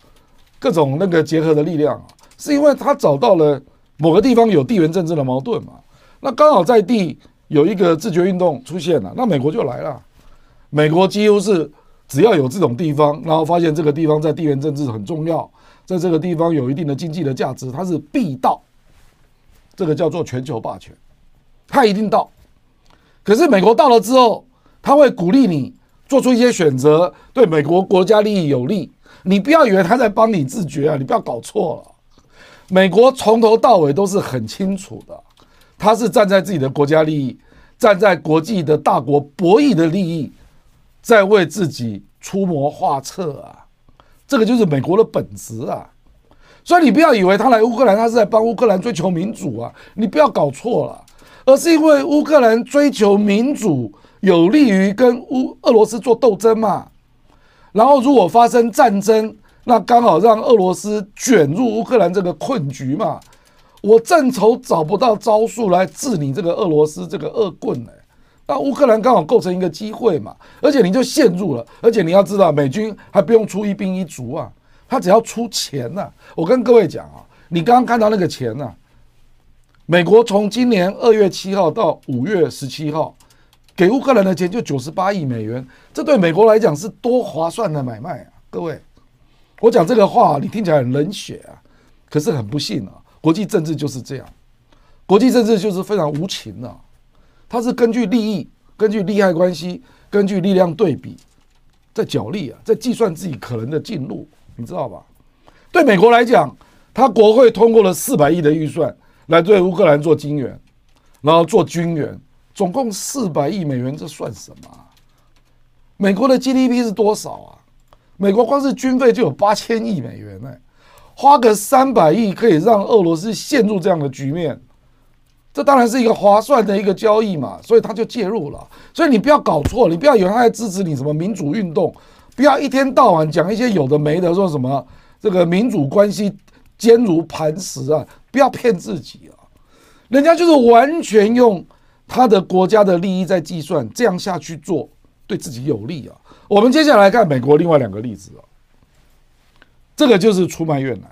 各种那个结合的力量，是因为他找到了。某个地方有地缘政治的矛盾嘛？那刚好在地有一个自觉运动出现了，那美国就来了。美国几乎是只要有这种地方，然后发现这个地方在地缘政治很重要，在这个地方有一定的经济的价值，它是必到。这个叫做全球霸权，它一定到。可是美国到了之后，他会鼓励你做出一些选择，对美国国家利益有利。你不要以为他在帮你自觉啊，你不要搞错了。美国从头到尾都是很清楚的，他是站在自己的国家利益，站在国际的大国博弈的利益，在为自己出谋划策啊！这个就是美国的本质啊！所以你不要以为他来乌克兰，他是在帮乌克兰追求民主啊！你不要搞错了，而是因为乌克兰追求民主有利于跟乌俄罗斯做斗争嘛。然后如果发生战争，那刚好让俄罗斯卷入乌克兰这个困局嘛。我正愁找不到招数来治你这个俄罗斯这个恶棍呢。那乌克兰刚好构成一个机会嘛，而且你就陷入了，而且你要知道，美军还不用出一兵一卒啊。他只要出钱呐、我跟各位讲啊，你刚刚看到那个钱呐、美国从今年二月七号到五月十七号，给乌克兰的钱就九十八亿美元，这对美国来讲是多划算的买卖啊！各位，我讲这个话你听起来很冷血啊，可是很不幸啊，国际政治就是这样，国际政治就是非常无情的、它是根据利益、根据利害关系、根据力量对比，在角力啊，在计算自己可能的进路。你知道吧？对美国来讲，他国会通过了四百亿的预算来对乌克兰做金援，然后做军援，总共四百亿美元，这算什么？美国的 GDP 是多少啊？美国光是军费就有八千亿美元呢，花个三百亿可以让俄罗斯陷入这样的局面，这当然是一个划算的一个交易嘛，所以他就介入了。所以你不要搞错，你不要以为他在支持你什么民主运动。不要一天到晚讲一些有的没的，说什么这个民主关系坚如磐石啊！不要骗自己啊！人家就是完全用他的国家的利益在计算，这样下去做对自己有利啊！我们接下来看美国另外两个例子啊，这个就是出卖越南。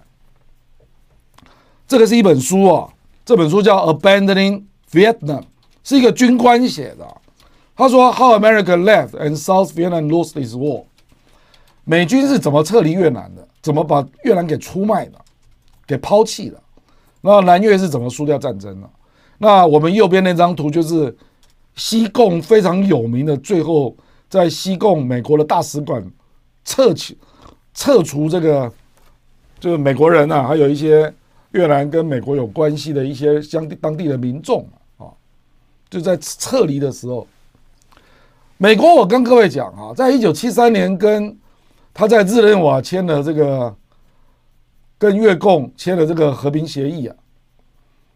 这个是一本书啊，这本书叫《Abandoning Vietnam》，是一个军官写的。他说：“How America left and South Vietnam lost its war。”美军是怎么撤离越南的？怎么把越南给出卖的？给抛弃的？那南越是怎么输掉战争的？那我们右边那张图就是西贡非常有名的，最后在西贡美国的大使馆撤去撤除这个，就是美国人啊，还有一些越南跟美国有关系的一些相当地的民众啊，就在撤离的时候，美国我跟各位讲啊，在一九七三年跟他在日内瓦签了这个跟越共签了这个和平协议啊，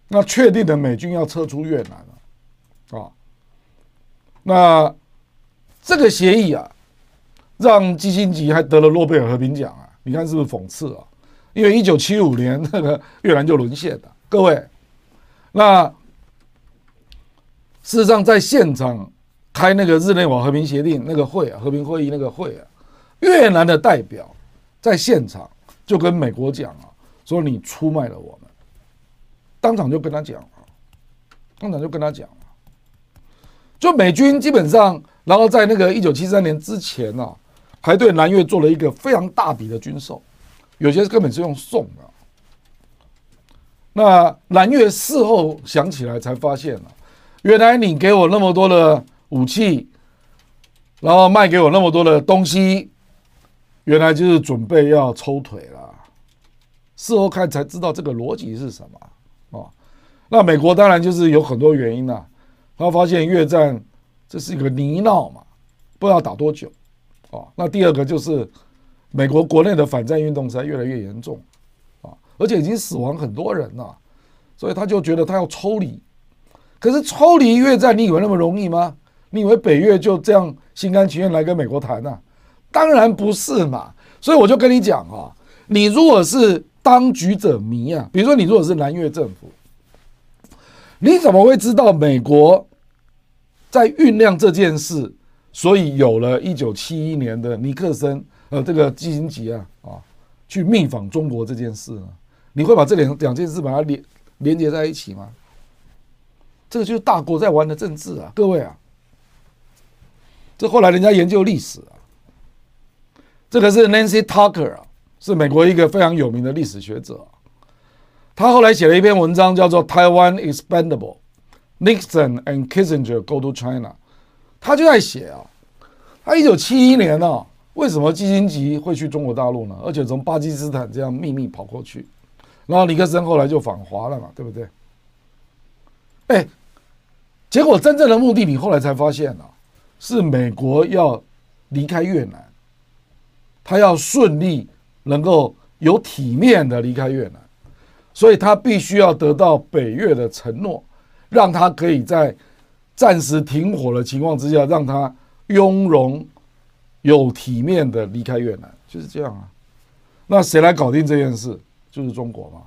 那确定的美军要撤出越南了啊，那这个协议啊，让基辛格还得了诺贝尔和平奖啊，你看是不是讽刺啊？因为一九七五年那个越南就沦陷了，各位，那事实上在现场开那个日内瓦和平协定那个会啊，和平会议那个会啊。越南的代表在现场就跟美国讲啊，说你出卖了我们，当场就跟他讲啊，当场就跟他讲啊，就美军基本上，然后在那个一九七三年之前啊，还对南越做了一个非常大笔的军售，有些根本是用送的。那南越事后想起来才发现了，原来你给我那么多的武器，然后卖给我那么多的东西。原来就是准备要抽腿了，事后看才知道这个逻辑是什么啊？那美国当然就是有很多原因呐，他发现越战这是一个泥淖嘛，不知道打多久啊。那第二个就是美国国内的反战运动实在越来越严重啊，而且已经死亡很多人了，所以他就觉得他要抽离。可是抽离越战，你以为那么容易吗？你以为北越就这样心甘情愿来跟美国谈呢？当然不是嘛，所以我就跟你讲啊，你如果是当局者迷啊，比如说你如果是南越政府，你怎么会知道美国在酝酿这件事？所以有了一九七一年的尼克森呃这个基辛格啊啊去密访中国这件事呢？你会把这两两件事把它连连接在一起吗？这个就是大国在玩的政治啊，各位啊，这后来人家研究历史啊。这个是 Nancy Tucker 啊，是美国一个非常有名的历史学者。他后来写了一篇文章，叫做《Taiwan Expendable: Nixon and Kissinger Go to China》。他就在写啊，他一九七一年呢、啊，为什么基辛格会去中国大陆呢？而且从巴基斯坦这样秘密跑过去，然后尼克森后来就访华了嘛，对不对？哎，结果真正的目的，你后来才发现啊，是美国要离开越南，他要顺利能够有体面的离开越南，所以他必须要得到北越的承诺，让他可以在暂时停火的情况之下，让他雍容有体面的离开越南，就是这样啊。那谁来搞定这件事？就是中国嘛。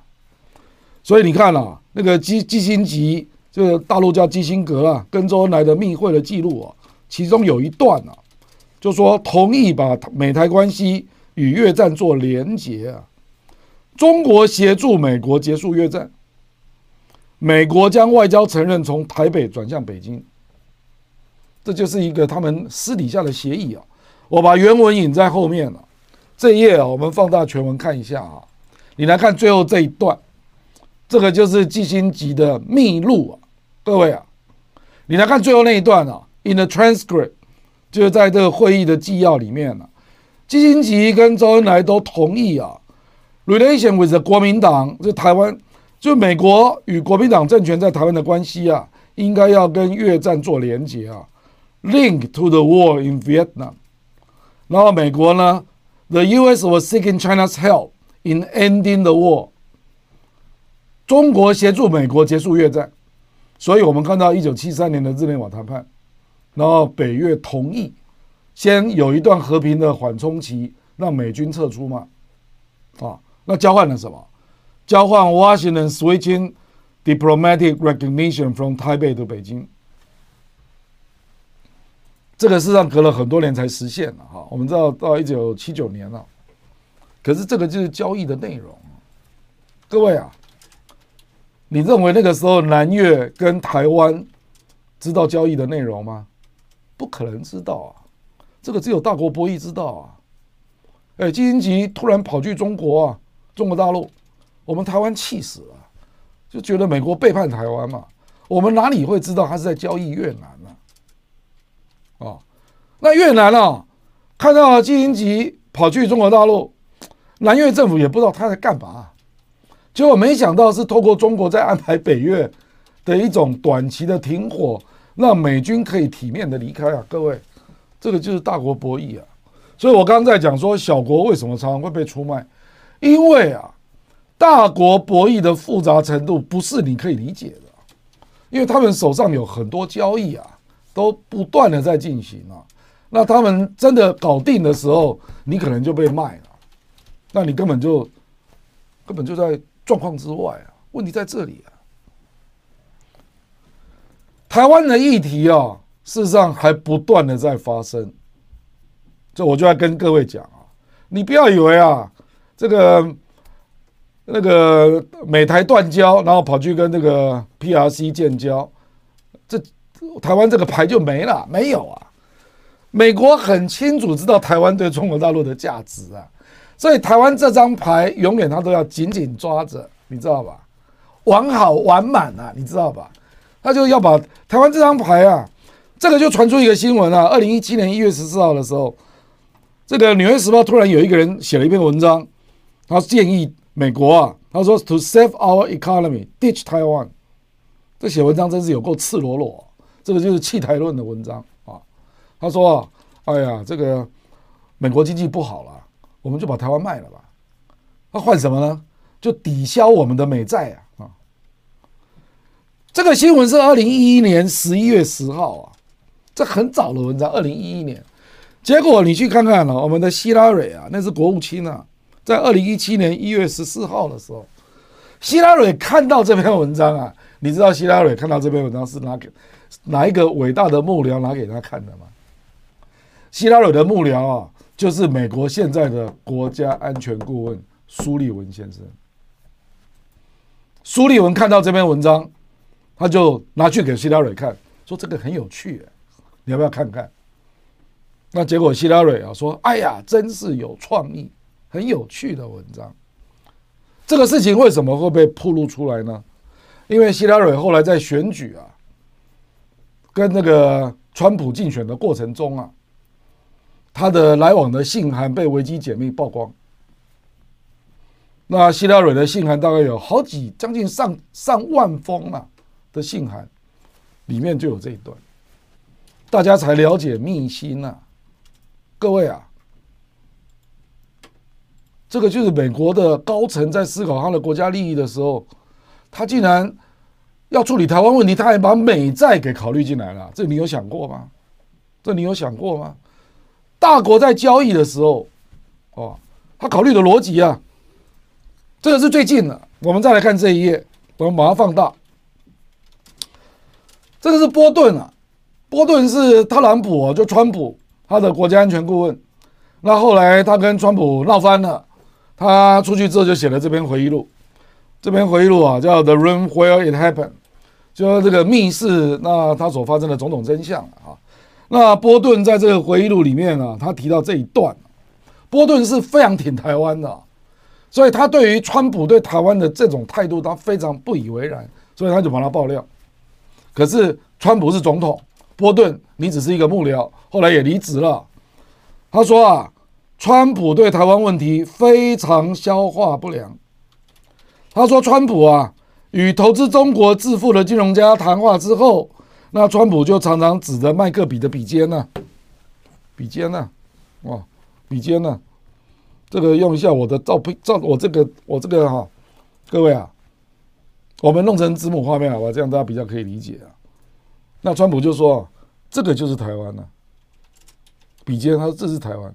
所以你看啊，那个基基辛格，这个大陆叫基辛格啊，跟周恩来的密会的记录啊，其中有一段啊，就说同意把美台关系与越战做连结啊，中国协助美国结束越战，美国将外交承认从台北转向北京，这就是一个他们私底下的协议啊。我把原文引在后面了，这一页啊，我们放大全文看一下啊，你来看最后这一段。这个就是基辛格的密录啊，各位啊，你来看最后那一段啊，in the transcript，就是在这个会议的纪要里面呢、啊，基辛格跟周恩来都同意啊，relation with the 国民党，就台湾，就美国与国民党政权在台湾的关系啊，应该要跟越战做连结啊，link to the war in Vietnam，然后美国呢，the U.S. was seeking China's help in ending the war。中国协助美国结束越战，所以我们看到一九七三年的日内瓦谈判，然后北越同意先有一段和平的缓冲期，让美军撤出嘛，啊，那交换了什么？交换 Washington switching diplomatic recognition from Taipei to 北京，这个事实上隔了很多年才实现了哈。我们知道到一九七九年了，可是这个就是交易的内容，各位啊。你认为那个时候南越跟台湾知道交易的内容吗？不可能知道啊，这个只有大国博弈知道啊。哎，基辛格突然跑去中国啊，中国大陆，我们台湾气死了，就觉得美国背叛台湾嘛。我们哪里会知道他是在交易越南呢？啊，那越南啊，看到基辛吉跑去中国大陆，南越政府也不知道他在干嘛。结果没想到是透过中国在安排北越的一种短期的停火，让美军可以体面的离开啊！各位，这个就是大国博弈啊！所以我刚刚在讲说，小国为什么常常会被出卖？因为啊，大国博弈的复杂程度不是你可以理解的，因为他们手上有很多交易啊，都不断的在进行啊。那他们真的搞定的时候，你可能就被卖了，那你根本就根本就在。状况之外啊，问题在这里啊。台湾的议题啊，事实上还不断的在发生。这我就要跟各位讲啊，你不要以为啊，这个那个美台断交，然后跑去跟那个 PRC 建交，这台湾这个牌就没了？没有啊。美国很清楚知道台湾对中国大陆的价值啊。所以台湾这张牌永远他都要紧紧抓着，你知道吧？玩好玩满啊，你知道吧？他就要把台湾这张牌啊，这个就传出一个新闻啊。二零一七年一月十四号的时候，这个《纽约时报》突然有一个人写了一篇文章，他建议美国啊，他说 “To save our economy, ditch Taiwan”。这写文章真是有够赤裸裸，这个就是弃台论的文章啊。他说，哎呀，这个美国经济不好了。我们就把台湾卖了吧，那换什么呢？就抵消我们的美债啊！啊，这个新闻是二零一一年十一月十号啊，这很早的文章，二零一一年。结果你去看看了，我们的希拉蕊啊，那是国务卿啊，在二零一七年一月十四号的时候，希拉蕊看到这篇文章啊，你知道希拉蕊看到这篇文章是哪个哪一个伟大的幕僚拿给他看的吗？希拉蕊的幕僚啊。就是美国现在的国家安全顾问苏利文先生。苏利文看到这篇文章，他就拿去给希拉蕊看，说这个很有趣，你要不要看看？那结果希拉蕊啊说：“哎呀，真是有创意，很有趣的文章。”这个事情为什么会被曝露出来呢？因为希拉蕊后来在选举啊，跟那个川普竞选的过程中啊。他的来往的信函被维基解密曝光，那希拉蕊的信函大概有好几将近上上万封啊的信函，里面就有这一段，大家才了解秘辛呐。各位啊，这个就是美国的高层在思考他的国家利益的时候，他竟然要处理台湾问题，他还把美债给考虑进来了，这你有想过吗？这你有想过吗？大国在交易的时候，哦，他考虑的逻辑啊。这个是最近的，我们再来看这一页，我们把它放大。这个是波顿啊，波顿是特朗普啊，就川普他的国家安全顾问。那后来他跟川普闹翻了，他出去之后就写了这篇回忆录。这篇回忆录啊，叫《The Room Where It Happened》，就这个密室，那他所发生的种种真相啊。那波顿在这个回忆录里面啊，他提到这一段，波顿是非常挺台湾的。所以他对于川普对台湾的这种态度，他非常不以为然，所以他就把他爆料。可是川普是总统，波顿你只是一个幕僚，后来也离职了。他说啊，川普对台湾问题非常消化不良。他说川普啊，与投资中国致富的金融家谈话之后，那川普就常常指着麦克笔的笔尖呢，笔尖呢，哇，笔尖呢。这个用一下我的照片，照我这个我这个哈，各位啊，我们弄成子母画面好吧，这样大家比较可以理解啊。那川普就说，这个就是台湾了，笔尖他说这是台湾。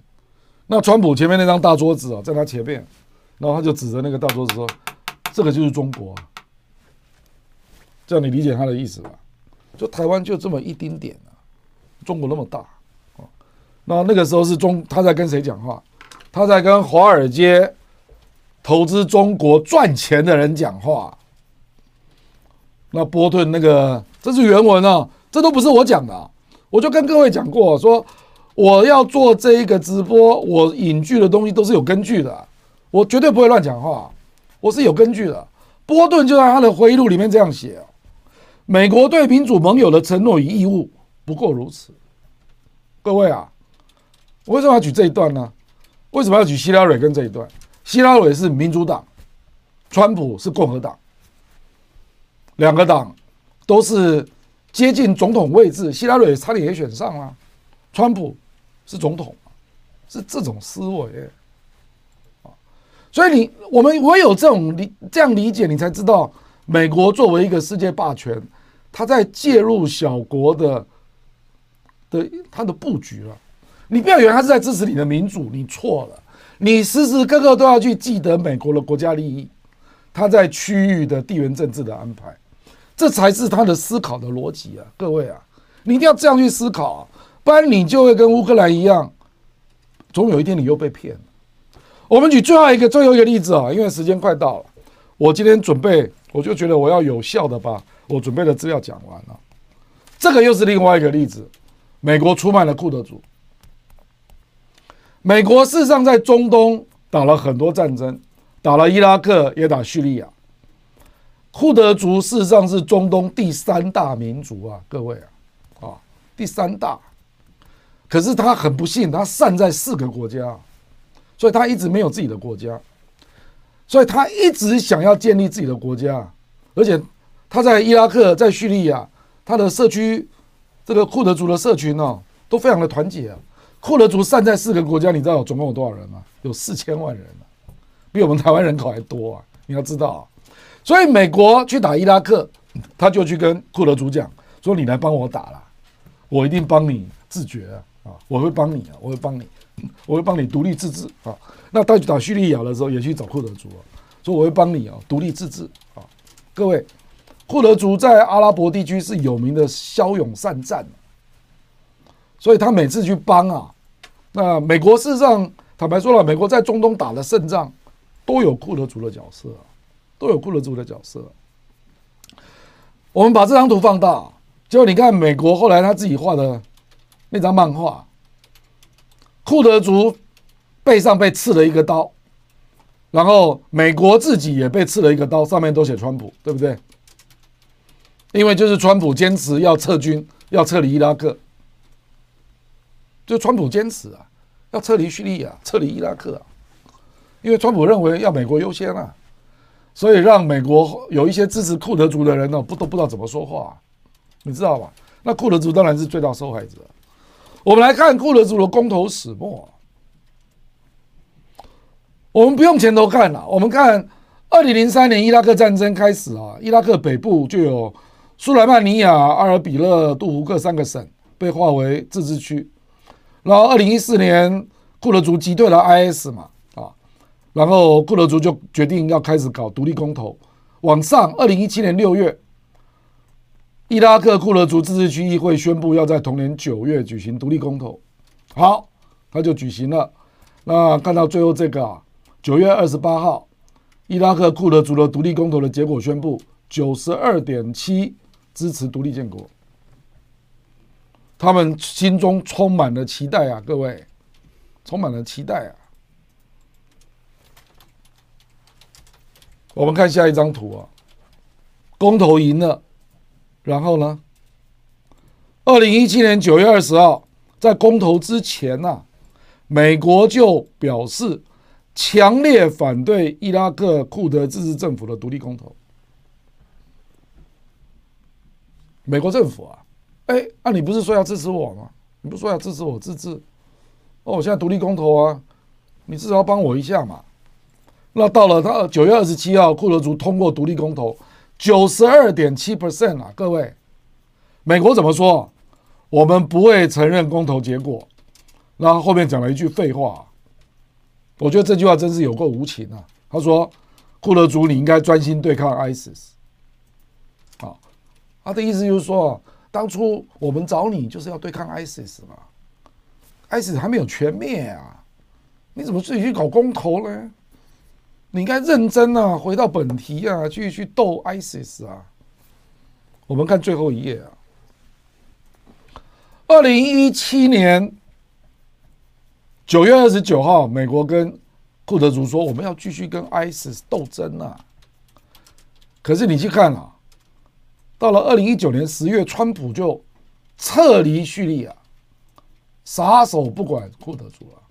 那川普前面那张大桌子啊，在他前面，然后他就指着那个大桌子说，这个就是中国。这样你理解他的意思吧？就台湾就这么一丁点啊，中国那么大啊。那那个时候是中他在跟谁讲话？他在跟华尔街投资中国赚钱的人讲话。那波顿那个，这是原文啊，这都不是我讲的。我就跟各位讲过，说我要做这一个直播，我引据的东西都是有根据的，我绝对不会乱讲话，我是有根据的。波顿就在他的回忆录里面这样写：美国对民主盟友的承诺与义务不过如此。各位啊，我为什么要举这一段呢？为什么要举希拉蕊跟这一段？希拉蕊是民主党，川普是共和党，两个党都是接近总统位置。希拉蕊差点也选上了，川普是总统，是这种思维啊。所以你我们唯有这种理这样理解，你才知道美国作为一个世界霸权，他在介入小国的的他的布局了。你不要以为他是在支持你的民主，你错了。你时时刻刻都要去记得美国的国家利益，他在区域的地缘政治的安排，这才是他的思考的逻辑啊！各位啊，你一定要这样去思考，不然你就会跟乌克兰一样，总有一天你又被骗。我们举最后一个最后一个例子啊，因为时间快到了，我今天准备，我就觉得我要有效的把我准备的资料讲完了。这个又是另外一个例子，美国出卖了库德族。美国事实上在中东打了很多战争，打了伊拉克，也打叙利亚。库德族事实上是中东第三大民族啊，各位啊，啊，第三大。可是他很不幸，他散在四个国家，所以他一直没有自己的国家，所以他一直想要建立自己的国家，而且他在伊拉克、在叙利亚，他的社区，这个库德族的社群呢、都非常的团结啊。库德族散在四个国家，你知道总共有多少人吗？有四千万人啊，比我们台湾人口还多啊！你要知道，所以美国去打伊拉克，他就去跟库德族讲说：“你来帮我打啦，我一定帮你自决啊！我会帮你啊，我会帮你，我会帮你独立自治啊！”那他去打叙利亚的时候，也去找库德族啊，说：“我会帮你啊，独立自治啊！”各位，库德族在阿拉伯地区是有名的骁勇善战。所以他每次去帮啊，那美国事实上坦白说了，美国在中东打的胜仗，都有库德族的角色，都有库德族的角色。我们把这张图放大，结果你看美国后来他自己画的那张漫画，库德族背上被刺了一个刀，然后美国自己也被刺了一个刀，上面都写川普，对不对？因为就是川普坚持要撤军，要撤离伊拉克。就川普坚持啊，要撤离叙利亚，撤离伊拉克啊。因为川普认为要美国优先啊，所以让美国有一些支持库德族的人呢，不都不知道怎么说话，你知道吧？那库德族当然是最大受害者。我们来看库德族的公投始末。我们不用前头看了，我们看二零零三年伊拉克战争开始啊，伊拉克北部就有苏莱曼尼亚、阿尔比勒、杜胡克三个省被划为自治区，然后二零一四年库德族击退了 IS 嘛。啊然后库德族就决定要开始搞独立公投。往上，二零一七年六月，伊拉克库德族自治区议会宣布要在同年九月举行独立公投。好，他就举行了。那看到最后这个啊，九月二十八号，伊拉克库德族的独立公投的结果宣布，九十二点七支持独立建国。他们心中充满了期待啊，各位，充满了期待啊。我们看下一张图啊，公投赢了，然后呢？二零一七年九月二十号，在公投之前呢、啊，美国就表示强烈反对伊拉克库德自治政府的独立公投。美国政府啊，哎，那你不是说要支持我吗？你不是说要支持我自治？哦，我现在独立公投啊，你至少要帮我一下嘛。那到了他九月二十七号，库德族通过独立公投，九十二点七 percent 啊，各位，美国怎么说？我们不会承认公投结果。然后后面讲了一句废话，我觉得这句话真是有够无情啊！他说，库德族你应该专心对抗 ISIS。他的意思就是说，当初我们找你就是要对抗 ISIS 嘛，ISIS 还没有全灭啊，你怎么自己去搞公投呢？你应该认真啊，回到本题啊，去去斗 ISIS 啊。我们看最后一页啊，二零一七年九月二十九号，美国跟库德族说，我们要继续跟 ISIS 斗争啊。可是你去看啊，到了二零一九年十月，川普就撤离叙利亚，撒手不管库德族了，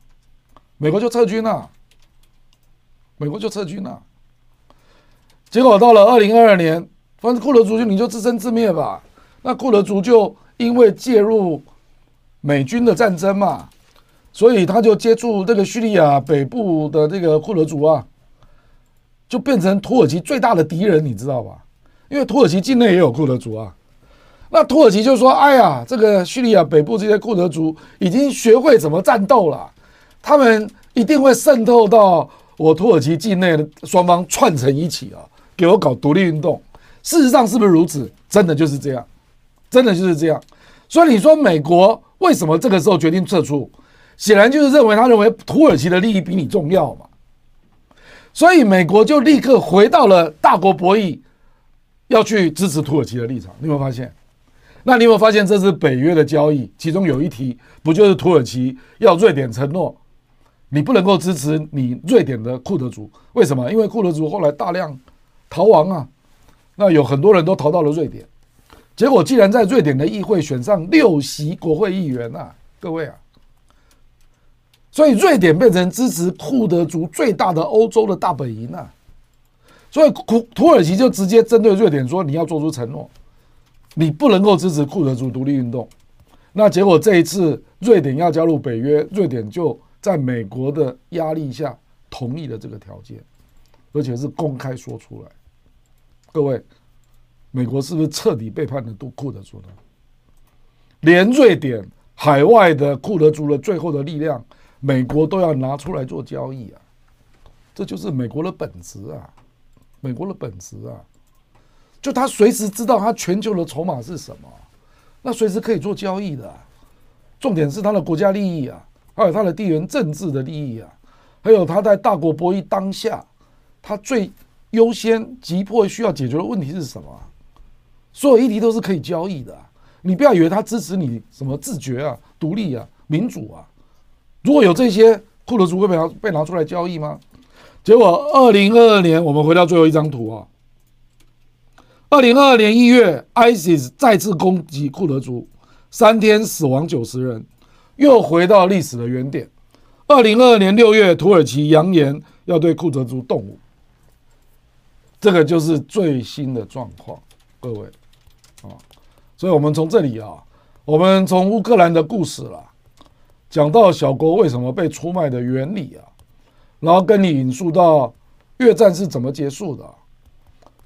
美国就撤军了。美国就撤军了，结果到了二零二二年，反正库德族就你就自生自灭吧。那库德族就因为介入美军的战争嘛，所以他就接触这个叙利亚北部的这个库德族啊，就变成土耳其最大的敌人，你知道吧？因为土耳其境内也有库德族啊。那土耳其就说：“哎呀，这个叙利亚北部这些库德族已经学会怎么战斗了，他们一定会渗透到。”我土耳其境内的双方串成一起啊，给我搞独立运动。事实上是不是如此？真的就是这样，真的就是这样。所以你说美国为什么这个时候决定撤出？显然就是认为他认为土耳其的利益比你重要嘛。所以美国就立刻回到了大国博弈，要去支持土耳其的立场。你有没有发现？那你有没有发现这是北约的交易？其中有一题不就是土耳其要瑞典承诺？你不能够支持你瑞典的库德族，为什么？因为库德族后来大量逃亡啊，那有很多人都逃到了瑞典，结果既然在瑞典的议会选上六席国会议员啊，各位啊，所以瑞典变成支持库德族最大的欧洲的大本营啊，所以土土耳其就直接针对瑞典说，你要做出承诺，你不能够支持库德族独立运动，那结果这一次瑞典要加入北约，瑞典就。在美国的压力下，同意了这个条件，而且是公开说出来。各位，美国是不是彻底背叛了都库德族呢？连瑞典海外的库德族的最后的力量，美国都要拿出来做交易啊！这就是美国的本质啊！美国的本质啊！就他随时知道他全球的筹码是什么，那随时可以做交易的。重点是他的国家利益啊！还有他的地缘政治的利益啊，还有他在大国博弈当下，他最优先急迫需要解决的问题是什么？所有议题都是可以交易的，你不要以为他支持你什么自觉啊、独立啊、民主啊。如果有这些，库德族会被拿被拿出来交易吗？结果，二零二二年，我们回到最后一张图啊，二零二二年一月，ISIS 再次攻击库德族，三天死亡九十人。又回到历史的原点。二零二二年六月，土耳其扬言要对库德族动武，这个就是最新的状况，各位啊，所以我们从这里啊，我们从乌克兰的故事啦，讲到小国为什么被出卖的原理啊，然后跟你引述到越战是怎么结束的，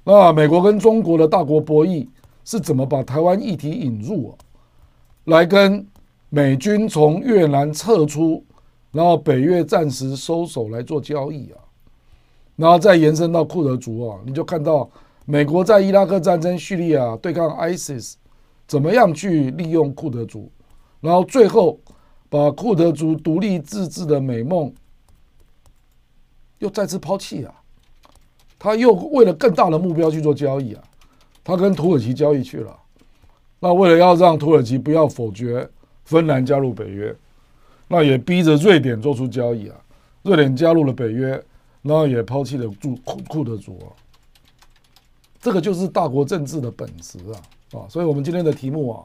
那美国跟中国的大国博弈是怎么把台湾议题引入啊，来跟美军从越南撤出。然后北越暂时收手来做交易啊，然后再延伸到库德族啊，你就看到美国在伊拉克战争、叙利亚对抗 ISIS，怎么样去利用库德族，然后最后把库德族独立自治的美梦又再次抛弃啊，他又为了更大的目标去做交易啊，他跟土耳其交易去了，那为了要让土耳其不要否决芬兰加入北约。那也逼着瑞典做出交易啊，瑞典加入了北约，然后也抛弃了库库库德族啊，这个就是大国政治的本质啊啊！所以我们今天的题目啊，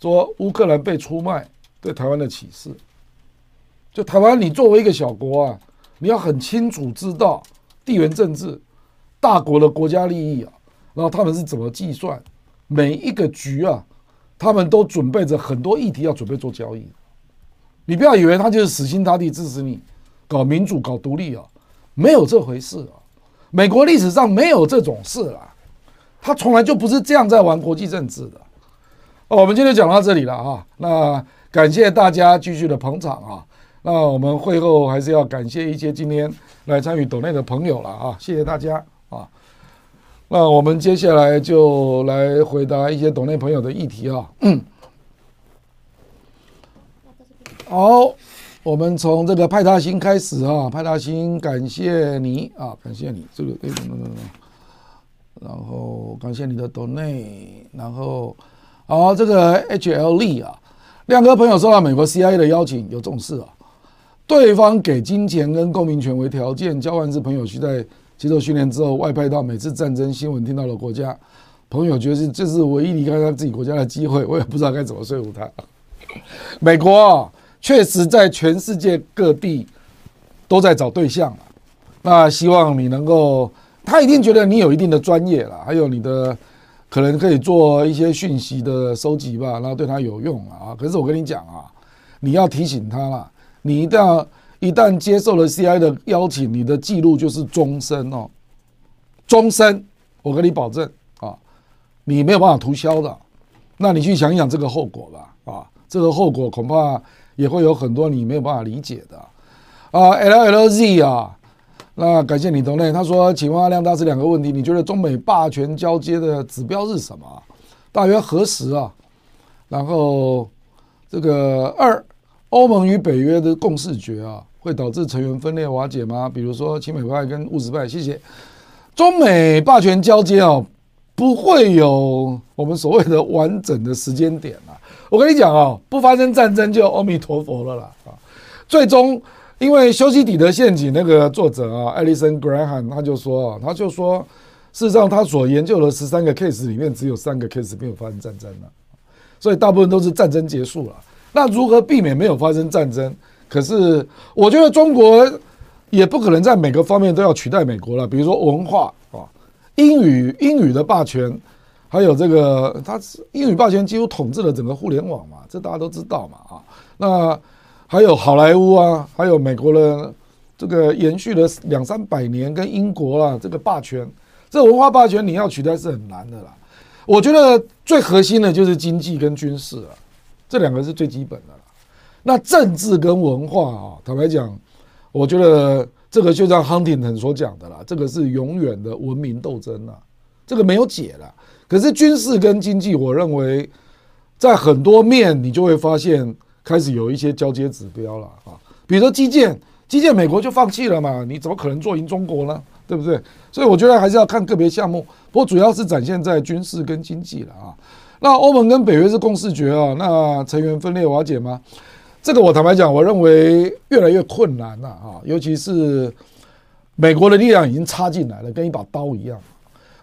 说乌克兰被出卖对台湾的启示，就台湾你作为一个小国啊，你要很清楚知道地缘政治、大国的国家利益啊，然后他们是怎么计算每一个局啊，他们都准备着很多议题要准备做交易。你不要以为他就是死心塌地支持你搞民主、搞独立啊，没有这回事啊！美国历史上没有这种事啦，他从来就不是这样在玩国际政治的。哦，我们今天讲到这里了啊，那感谢大家继续的捧场啊，那我们会后还是要感谢一些今天来参与抖内的朋友了啊，谢谢大家啊。那我们接下来就来回答一些抖内朋友的议题啊。嗯好，我们从这个派大星开始啊，派大星，感谢你啊，感谢你这个哎等等等等，然后感谢你的 donate，然后好这个 H L Lee 啊，亮哥朋友收到美国 C I A 的邀请，有重视啊，对方给金钱跟公民权为条件，交换是朋友需在接受训练之后外派到每次战争新闻听到的国家，朋友觉得这是唯一离开他自己国家的机会，我也不知道该怎么说服他，美国。确实在全世界各地都在找对象，那希望你能够，他一定觉得你有一定的专业了，还有你的可能可以做一些讯息的收集吧，然后对他有用啊。可是我跟你讲啊，你要提醒他了，你一旦一旦接受了 CI 的邀请，你的记录就是终身哦，终身，我跟你保证啊，你没有办法涂销的。那你去想一想这个后果吧，啊，这个后果恐怕。也会有很多你没有办法理解的啊，LLZ 啊，那感谢你同类。他说：“请问阿亮大师两个问题，你觉得中美霸权交接的指标是什么？大约何时啊？然后这个二，欧盟与北约的共识决啊，会导致成员分裂瓦解吗？比如说亲美派跟务实派？谢谢。中美霸权交接啊，不会有我们所谓的完整的时间点啊。”我跟你讲啊，不发生战争就阿弥陀佛了啦啊！最终，因为修昔底德陷阱那个作者啊，艾利森·格兰汉他就说啊，他就说，事实上他所研究的十三个 case 里面，只有三个 case 没有发生战争了，所以大部分都是战争结束了。那如何避免没有发生战争？可是我觉得中国也不可能在每个方面都要取代美国了，比如说文化啊，英语英语的霸权。还有这个，他是英语霸权几乎统治了整个互联网嘛，这大家都知道嘛啊。那还有好莱坞啊，还有美国的这个延续了两三百年，跟英国啦这个霸权，这文化霸权你要取代是很难的啦。我觉得最核心的就是经济跟军事啊，这两个是最基本的。那政治跟文化啊，坦白讲，我觉得这个就像 Huntington 所讲的啦，这个是永远的文明斗争啊，这个没有解了。可是军事跟经济，我认为在很多面你就会发现开始有一些交接指标了啊，比如说基建，基建美国就放弃了嘛，你怎么可能做赢中国呢？对不对？所以我觉得还是要看个别项目，不过主要是展现在军事跟经济了啊。那欧盟跟北约是共识觉啊，那成员分裂瓦解吗？这个我坦白讲，我认为越来越困难了啊，尤其是美国的力量已经插进来了，跟一把刀一样。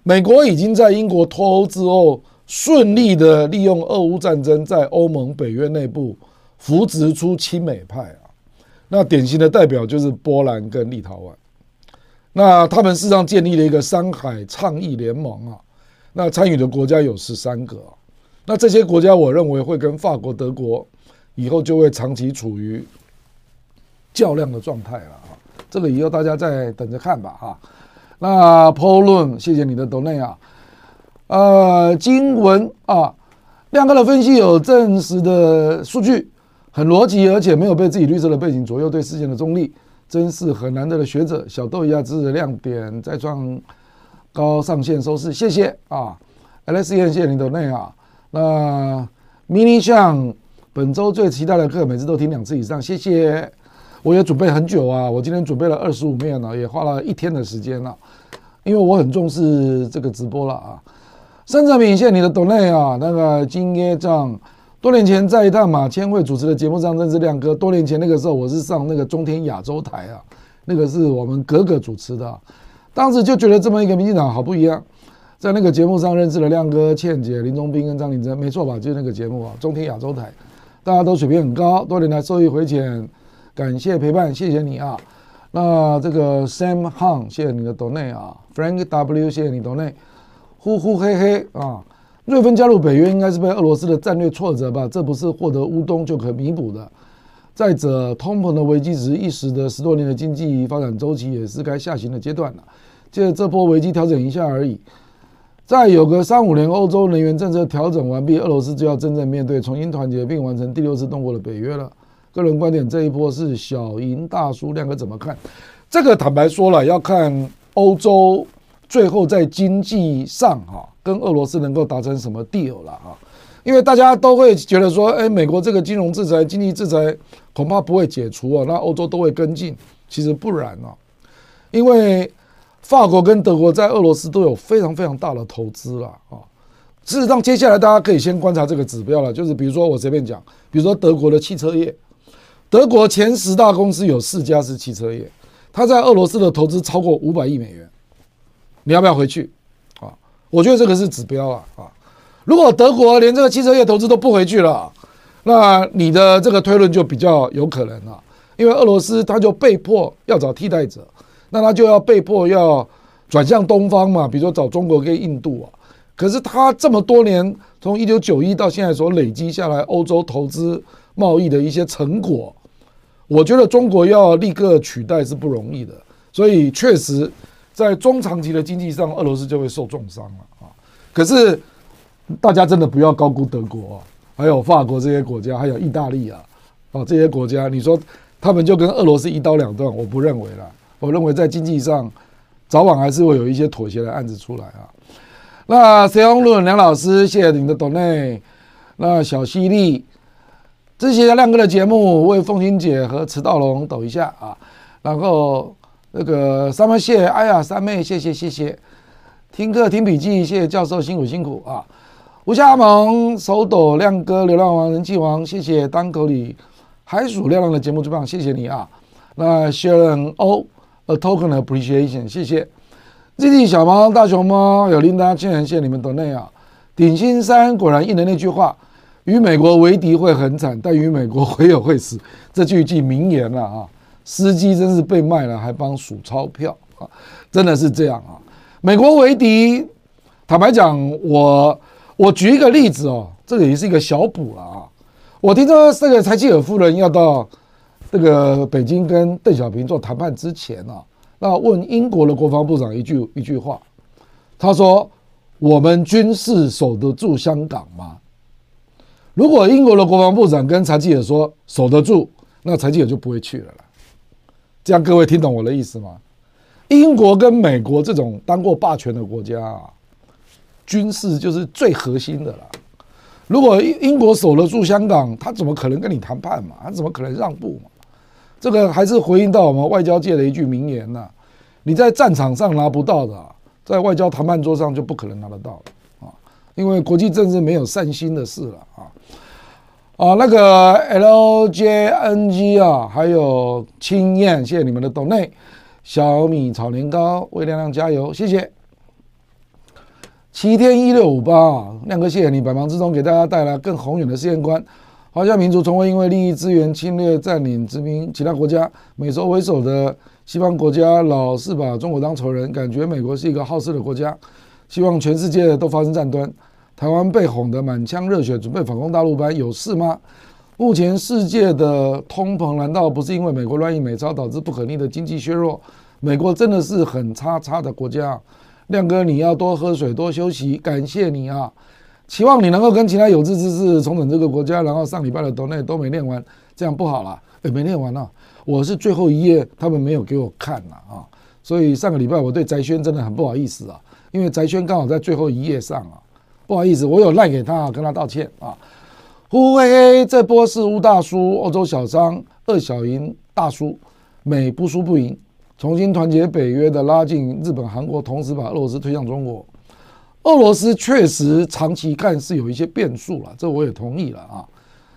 美国已经在英国脱欧之后，顺利的利用俄乌战争，在欧盟、北约内部扶植出亲美派啊。那典型的代表就是波兰跟立陶宛。那他们事实上建立了一个山海倡议联盟啊，那参与的国家有十三个。那这些国家，我认为会跟法国、德国以后就会长期处于较量的状态了啊。这个以后大家再等着看吧哈。那 Paul Lun，谢谢你的 d o n a 啊。呃，经文啊，亮哥的分析有证实的数据，很逻辑，而且没有被自己绿色的背景左右对事件的中立，真是很难得的学者。小豆一下知识亮点再创高上限收视，谢谢啊。Alex，谢谢你的 d o n a 啊。那 Mini 像本周最期待的课，每次都听两次以上，谢谢。我也准备很久啊，我今天准备了二十五面了，也花了一天的时间了，因为我很重视这个直播了啊。三者敏，谢你的 d o 啊，那个金耶帐，多年前在一趟马千惠主持的节目上认识亮哥。多年前那个时候，我是上那个中天亚洲台啊，那个是我们格格主持的，当时就觉得这么一个民进党好不一样。在那个节目上认识了亮哥、倩姐、林中斌跟张领珍，没错吧？就是那个节目啊，中天亚洲台，大家都水平很高，多年来受益匪浅，感谢陪伴，谢谢你啊。那这个 Sam Hung，谢谢你的 donate 啊，Frank W，谢谢你 donate。呼呼嘿嘿啊！瑞芬加入北约应该是被俄罗斯的战略挫折吧？这不是获得乌东就可弥补的。再者，通膨的危机只是一时的，十多年的经济发展周期也是该下行的阶段了。借着这波危机调整一下而已。再有个三五年，欧洲能源政策调整完毕，俄罗斯就要真正面对重新团结并完成第六次动过的北约了。个人观点，这一波是小赢大输，亮哥怎么看？这个坦白说了，要看欧洲。最后在经济上哈，跟俄罗斯能够达成什么 deal 了哈？因为大家都会觉得说，哎，美国这个金融制裁、经济制裁恐怕不会解除啊，那欧洲都会跟进。其实不然哦，因为法国跟德国在俄罗斯都有非常非常大的投资了啊。事实上，接下来大家可以先观察这个指标了，就是比如说我随便讲，比如说德国的汽车业，德国前十大公司有四家是汽车业，它在俄罗斯的投资超过五百亿美元。你要不要回去？啊，我觉得这个是指标啊啊！如果德国连这个汽车业投资都不回去了，那你的这个推论就比较有可能了，因为俄罗斯他就被迫要找替代者，那他就要被迫要转向东方嘛，比如说找中国跟印度啊。可是他这么多年从一九九一到现在所累积下来欧洲投资贸易的一些成果，我觉得中国要立刻取代是不容易的，所以确实。在中长期的经济上，俄罗斯就会受重伤了啊！可是大家真的不要高估德国啊，还有法国这些国家，还有意大利啊，啊这些国家，你说他们就跟俄罗斯一刀两断？我不认为啦，我认为在经济上早晚还是会有一些妥协的案子出来啊。那谁红论梁老师，谢谢你的 donate。那小犀利，这些亮哥的节目为凤欣姐和迟到龙抖一下啊，然后。那个三妹谢，哎呀，三妹谢谢谢谢，听课听笔记，谢谢教授辛苦辛苦啊！吴夏萌手抖亮哥流浪王人气王，谢谢单口里海鼠亮亮的节目最棒，谢谢你啊！那 Sharon O a token appreciation，谢谢 ZD 小猫大熊猫有琳达亲人，线你们都那样！顶新山果然应了那句话，与美国为敌会很惨，但与美国 会友会死，这句句名言了啊！司机真是被卖了，还帮数钞票啊！真的是这样啊！美国为敌，坦白讲，我我举一个例子哦，这个也是一个小补了啊。我听说这个柴契尔夫人要到这个北京跟邓小平做谈判之前啊，那问英国的国防部长一句一句话，他说：“我们军事守得住香港吗？”如果英国的国防部长跟柴契尔说守得住，那柴契尔就不会去了啦。这样各位听懂我的意思吗？英国跟美国这种当过霸权的国家啊，军事就是最核心的了。如果英国守得住香港，他怎么可能跟你谈判嘛？他怎么可能让步嘛？这个还是回应到我们外交界的一句名言呐：你在战场上拿不到的，在外交谈判桌上就不可能拿得到啊！因为国际政治没有善心的事了啊。啊，那个 LJNG 啊，还有青燕，谢谢你们的 donate。小米炒年糕，为亮亮加油，谢谢。七天一六五八，亮哥谢谢你，百忙之中给大家带来更宏远的世界观。华夏民族从未因为利益资源侵略占领殖民其他国家，美洲为首的西方国家老是把中国当仇人，感觉美国是一个好事的国家，希望全世界都发生战端。台湾被哄得满腔热血，准备反攻大陆般，有事吗？目前世界的通膨难道不是因为美国乱印美钞导致不可逆的经济削弱？美国真的是很差差的国家。亮哥，你要多喝水，多休息，感谢你啊。期望你能够跟其他有志之士重整这个国家，然后上礼拜的都内都没念完，这样不好了。诶，没念完了，我是最后一页，他们没有给我看了啊，所以上个礼拜我对翟轩真的很不好意思啊，因为翟轩刚好在最后一页上啊，不好意思，我有赖给他，跟他道歉啊。呼嘿嘿，这波是乌大叔，欧洲小商二小赢大叔，美不输不赢，重新团结北约的拉近日本、韩国，同时把俄罗斯推向中国。俄罗斯确实长期看是有一些变数了，这我也同意了啊，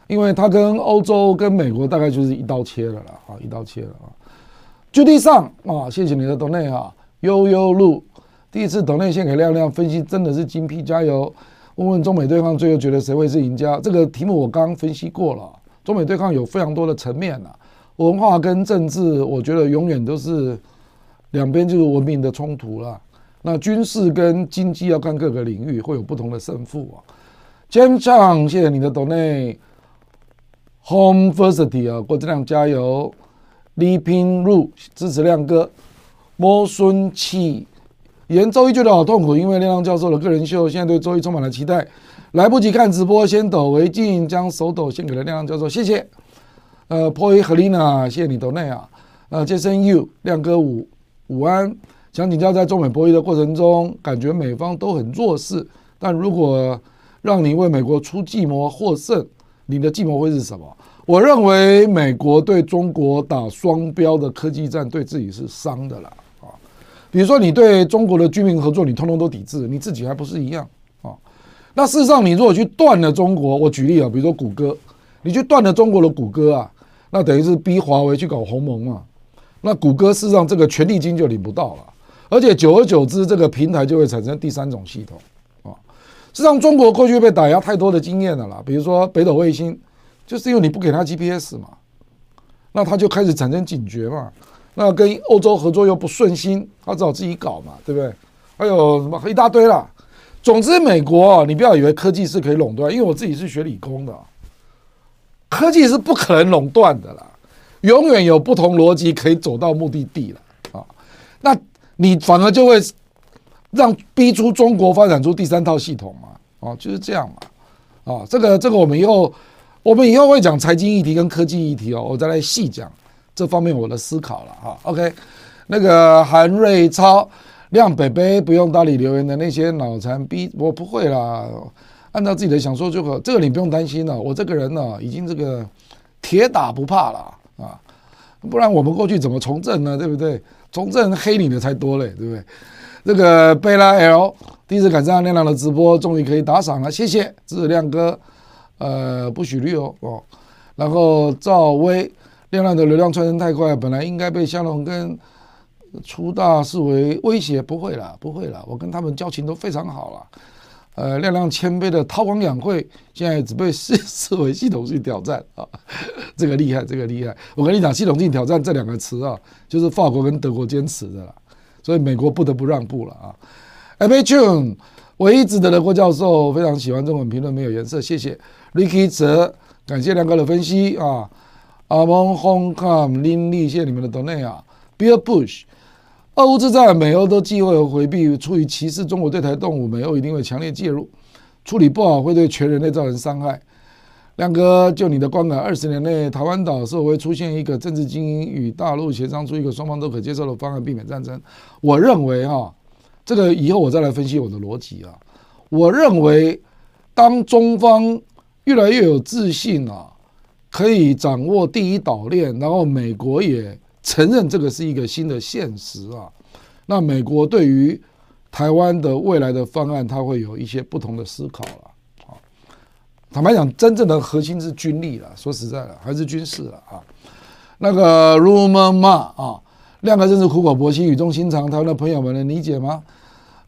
因为他跟欧洲、跟美国大概就是一刀切了了啊，一刀切了啊。就地上啊，谢谢你的抖内啊，悠悠路第一次抖内献给亮亮分析真的是精辟，加油！问问中美对抗最后觉得谁会是赢家？这个题目我刚分析过了，中美对抗有非常多的层面啊，文化跟政治，我觉得永远都是两边就是文明的冲突了。那军事跟经济要看各个领域会有不同的胜负啊。James Chang，谢谢你的 donate，Home University 啊，郭志亮加油。李平路支持亮哥。摸孙气，演周一觉得好痛苦，因为亮亮教授的个人秀，现在对周一充满了期待。来不及看直播，先抖为敬，将手抖献给了亮亮教授，谢谢。呃，Poi Helena，谢谢你 donate 啊。呃，Jason You，亮哥午午安。想请教，在中美博弈的过程中，感觉美方都很弱势。但如果让你为美国出计谋获胜，你的计谋会是什么？我认为美国对中国打双标的科技战，对自己是伤的啦。啊，比如说你对中国的军民合作，你通通都抵制，你自己还不是一样啊？那事实上，你如果去断了中国，我举例啊，比如说谷歌，你去断了中国的谷歌啊，那等于是逼华为去搞鸿蒙嘛。那谷歌事实上这个权利金就领不到了。而且久而久之，这个平台就会产生第三种系统，啊，实际上中国过去被打压太多的经验了啦，比如说北斗卫星，就是因为你不给他 GPS 嘛，那他就开始产生警觉嘛，那跟欧洲合作又不顺心，他只好自己搞嘛，对不对？还有什么一大堆啦。总之，美国你不要以为科技是可以垄断，因为我自己是学理工的，科技是不可能垄断的啦，永远有不同逻辑可以走到目的地了啊，那。你反而就会让逼出中国发展出第三套系统嘛？哦，就是这样嘛？啊，这个这个我们以后我们以后会讲财经议题跟科技议题哦，我再来细讲这方面我的思考了哈。OK，那个韩瑞超亮北北不用搭理留言的那些脑残逼，我不会啦，按照自己的想说就可，这个你不用担心了，我这个人呢已经这个铁打不怕了啊，不然我们过去怎么从政呢？对不对？从政黑你的才多嘞，对不对？这个贝拉 L 第一次赶上亮亮的直播，终于可以打赏了，谢谢支持亮哥。呃，不许绿哦哦。然后赵薇，亮亮的流量窜升太快，本来应该被香龙跟出大视为威胁，不会啦，不会啦，我跟他们交情都非常好了。呃，亮亮谦卑的韬光养晦，现在只被视视为系统性挑战啊，这个厉害，这个厉害。我跟你讲，系统性挑战这两个词啊，就是法国跟德国坚持的啦，所以美国不得不让步了啊。M H N，唯一值得的郭教授非常喜欢中文评论，没有颜色，谢谢。Ricky 泽，感谢亮哥的分析啊。阿蒙 Hong Kong 林立，谢谢你们的 donate 啊。Bill Bush。俄乌之战，美欧都忌讳和回避，出于歧视中国对台动武，美欧一定会强烈介入，处理不好会对全人类造成伤害。亮哥，就你的观感，二十年内台湾岛是否会出现一个政治精英与大陆协商出一个双方都可接受的方案，避免战争？我认为哈，这个以后我再来分析我的逻辑啊。我认为，当中方越来越有自信啊，可以掌握第一岛链，然后美国也。承认这个是一个新的现实啊，那美国对于台湾的未来的方案，它会有一些不同的思考了啊。坦白讲，真正的核心是军力了，说实在的，还是军事了啊。那个 rumor 嘛啊，亮哥真是苦口婆心、语重心长，台湾的朋友们能理解吗？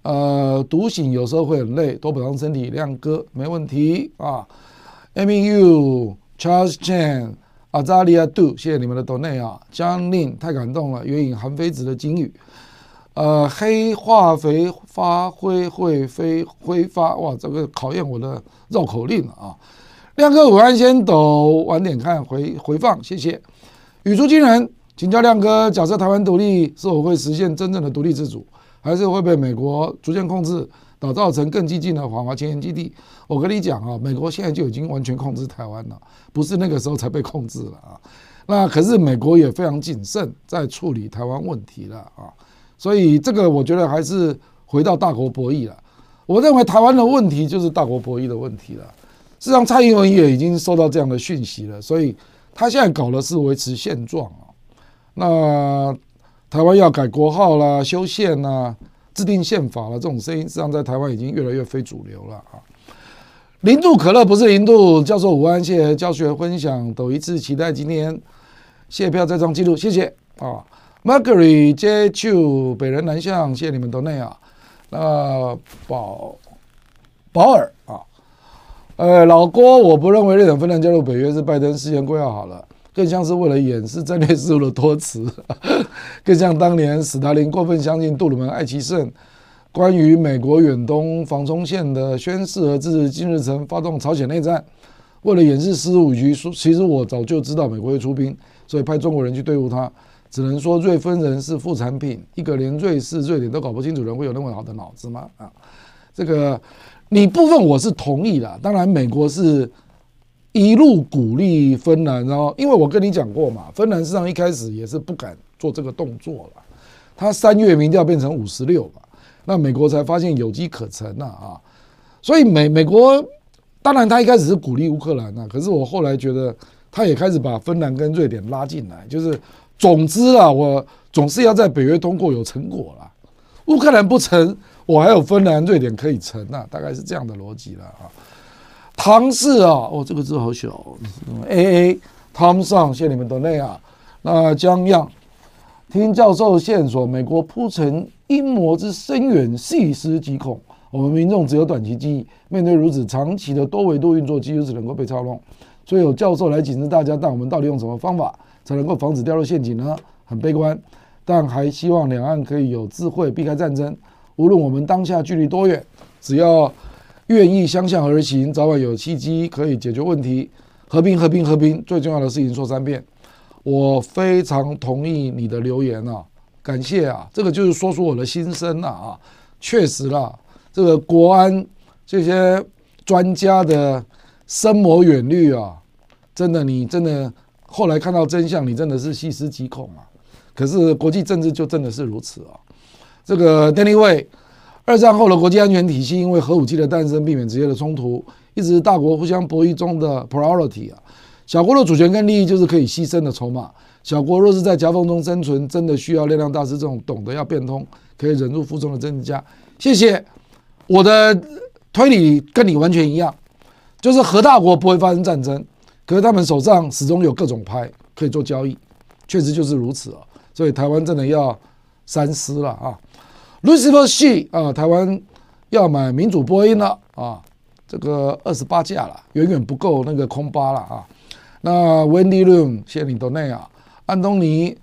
呃，独行有时候会很累，多补偿身体，亮哥没问题啊。M U Charles Chan、阿扎利亚杜，谢谢你们的 donate 啊，John Lin 太感动了，援引韩非子的金语，呃，黑化肥发灰会飞挥发，哇，这个考验我的绕口令了啊！亮哥，午安先抖，晚点看回回放，谢谢。语出惊人，请教亮哥，假设台湾独立，是否会实现真正的独立自主，还是会被美国逐渐控制？打造成更激进的反华前沿基地，我跟你讲啊，美国现在就已经完全控制台湾了，不是那个时候才被控制了啊。那可是美国也非常谨慎在处理台湾问题了啊，所以这个我觉得还是回到大国博弈了。我认为台湾的问题就是大国博弈的问题了。事实上，蔡英文也已经收到这样的讯息了，所以他现在搞的是维持现状啊。那台湾要改国号啦，修宪啦。制定宪法了，这种声音实际上在台湾已经越来越非主流了啊！零度可乐不是零度，教授午安，谢谢教学分享，抖一次期待今天谢票再创纪录，谢谢啊！Mercury J Two 北人南向，谢谢你们都内啊！那宝宝尔啊，呃，老郭，我不认为日本芬兰加入北约是拜登事先规划好了。更像是为了掩饰战略失误的托词，更像当年史达林过分相信杜鲁门、艾奇圣关于美国远东防冲线的宣誓和支持金日成发动朝鲜内战，为了掩饰失误，与其说其实我早就知道美国会出兵，所以派中国人去对付他。只能说瑞芬人是副产品，一个连瑞士、瑞典都搞不清楚人会有那么好的脑子吗？啊，这个你部分我是同意的，当然美国是。一路鼓励芬兰，然后因为我跟你讲过嘛，芬兰实际上一开始也是不敢做这个动作了，他三月民调变成五十六嘛，那美国才发现有机可乘呐啊，所以美美国当然他一开始是鼓励乌克兰呐，可是我后来觉得他也开始把芬兰跟瑞典拉进来，就是总之啊，我总是要在北约通过有成果了，乌克兰不成，我还有芬兰、瑞典可以成呐，大概是这样的逻辑了啊。唐氏啊，哦，这个字好小。A A 汤上，谢谢你们的内啊。那江样听教授线索，美国铺陈阴谋之深远，细思极恐。我们民众只有短期记忆，面对如此长期的多维度运作，几乎只能够被操弄。所以有教授来警示大家，但我们到底用什么方法才能够防止掉入陷阱呢？很悲观，但还希望两岸可以有智慧避开战争。无论我们当下距离多远，只要。愿意相向而行，早晚有契机可以解决问题。和平，和平，和平，最重要的事情说三遍。我非常同意你的留言啊，感谢啊，这个就是说出我的心声了啊。确实啦，这个国安这些专家的深谋远虑啊，真的，你真的后来看到真相，你真的是细思极恐啊。可是国际政治就真的是如此啊。这个 Danny Way。二战后的国际安全体系，因为核武器的诞生，避免直接的冲突，一直是大国互相博弈中的 priority 啊。小国的主权跟利益就是可以牺牲的筹码。小国若是在夹缝中生存，真的需要亮亮大师这种懂得要变通、可以忍辱负重的政治家。谢谢，我的推理跟你完全一样，就是核大国不会发生战争，可是他们手上始终有各种牌可以做交易，确实就是如此啊。所以台湾真的要三思了啊。Lucifer 谢啊，台湾要买民主波音了啊，这个二十八架了，远远不够那个空巴了啊。那 Wendy Room 谢谢你 donate 啊，安东尼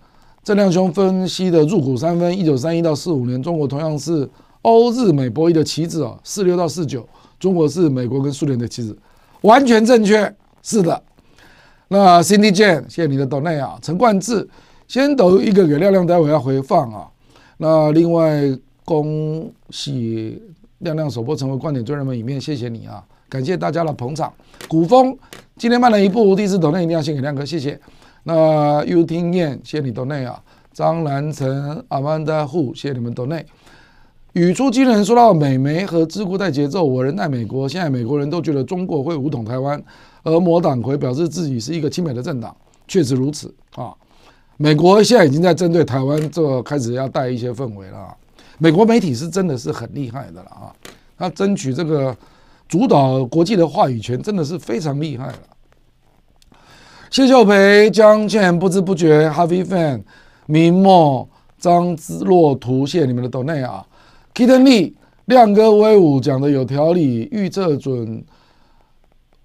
郑亮兄分析的入股三分，一九三一到四五年，中国同样是欧日美博弈的棋子啊，四六到四九，中国是美国跟苏联的棋子，完全正确，是的。那 Cindy Jane 谢谢你的 d o n a t 啊，陈冠志先抖一个给亮亮，待会要回放啊。那另外。恭喜亮亮首播成为观点最热门影片，谢谢你啊！感谢大家的捧场。古风今天慢了一步，第一次抖内一定要献给亮哥，谢谢。那又听燕，谢谢你抖内啊！张兰成、阿曼达户，谢谢你们抖内。语出惊人，说到美媒和智库带节奏，我人在美国，现在美国人都觉得中国会武统台湾，而某党魁表示自己是一个亲美的政党，确实如此啊！美国现在已经在针对台湾，这开始要带一些氛围了。美国媒体是真的是很厉害的了啊！他争取这个主导国际的话语权，真的是非常厉害了。谢秀培、江倩，不知不觉，Happy Fan，明末、张之洛图，谢谢你们的豆内啊！Kitten Lee，亮哥威武讲的有条理，预测准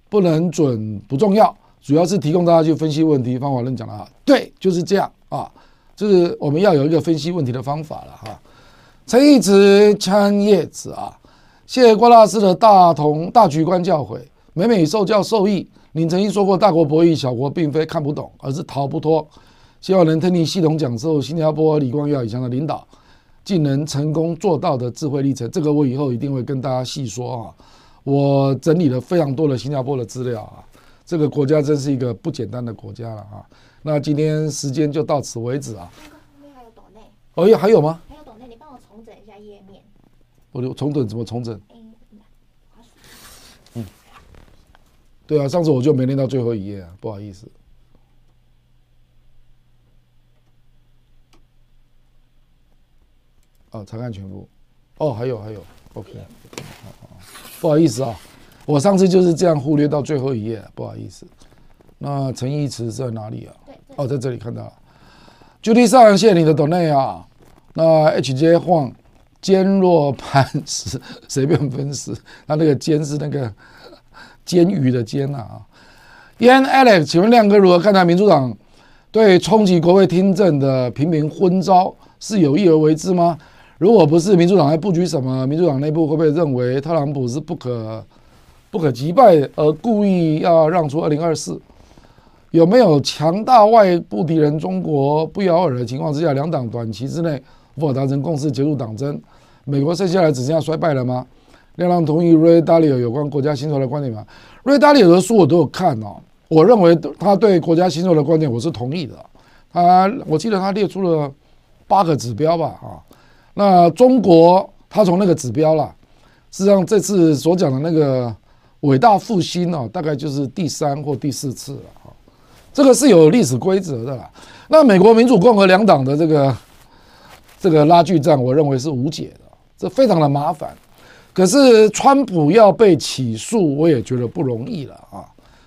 不能准不重要，主要是提供大家去分析问题方法论讲的啊，对，就是这样啊，就是我们要有一个分析问题的方法了哈。陈义慈参叶子啊，谢谢郭大师的大同大局观教诲，每每受教受益。您曾经说过，大国博弈，小国并非看不懂，而是逃不脱。希望能听你系统讲授新加坡李光耀以上的领导，竟能成功做到的智慧历程。这个我以后一定会跟大家细说啊。我整理了非常多的新加坡的资料啊，这个国家真是一个不简单的国家了啊。那今天时间就到此为止啊。后面还有抖内。哦，呀，还有吗？还有抖内，你帮我重整一下页面。我就重整怎么重整？嗯，嗯，对啊，上次我就没念到最后一页啊，不好意思。哦，查看全部。哦，还有还有，OK。不好意思啊，我上次就是这样忽略到最后一页，不好意思。那陈义慈在哪里啊？哦，在这里看到了。Judy 上，谢谢你的 donate 啊。那 HJ 晃坚若磐石，随便分尸。他那个坚是那个监狱的监啊。Ian Alex，请问亮哥如何看待民主党对冲击国会听证的频频昏招，是有意而为之吗？如果不是民主党在布局什么，民主党内部会不会认为特朗普是不可不可击败，而故意要让出二零二四？有没有强大外部敌人中国不咬耳的情况之下，两党短期之内无法达成共识，结束党争？美国剩下来只剩下衰败了吗？亮亮同意 Ray Dalio 有关国家兴衰的观点吗？Ray Dalio 的书我都有看哦，我认为他对国家兴衰的观点我是同意的。他我记得他列出了八个指标吧，啊。那中国，他从那个指标啦，实际上这次所讲的那个伟大复兴哦，大概就是第三或第四次了哈，这个是有历史规则的啦。那美国民主共和两党的这个这个拉锯战，我认为是无解的，这非常的麻烦。可是川普要被起诉，我也觉得不容易了啊，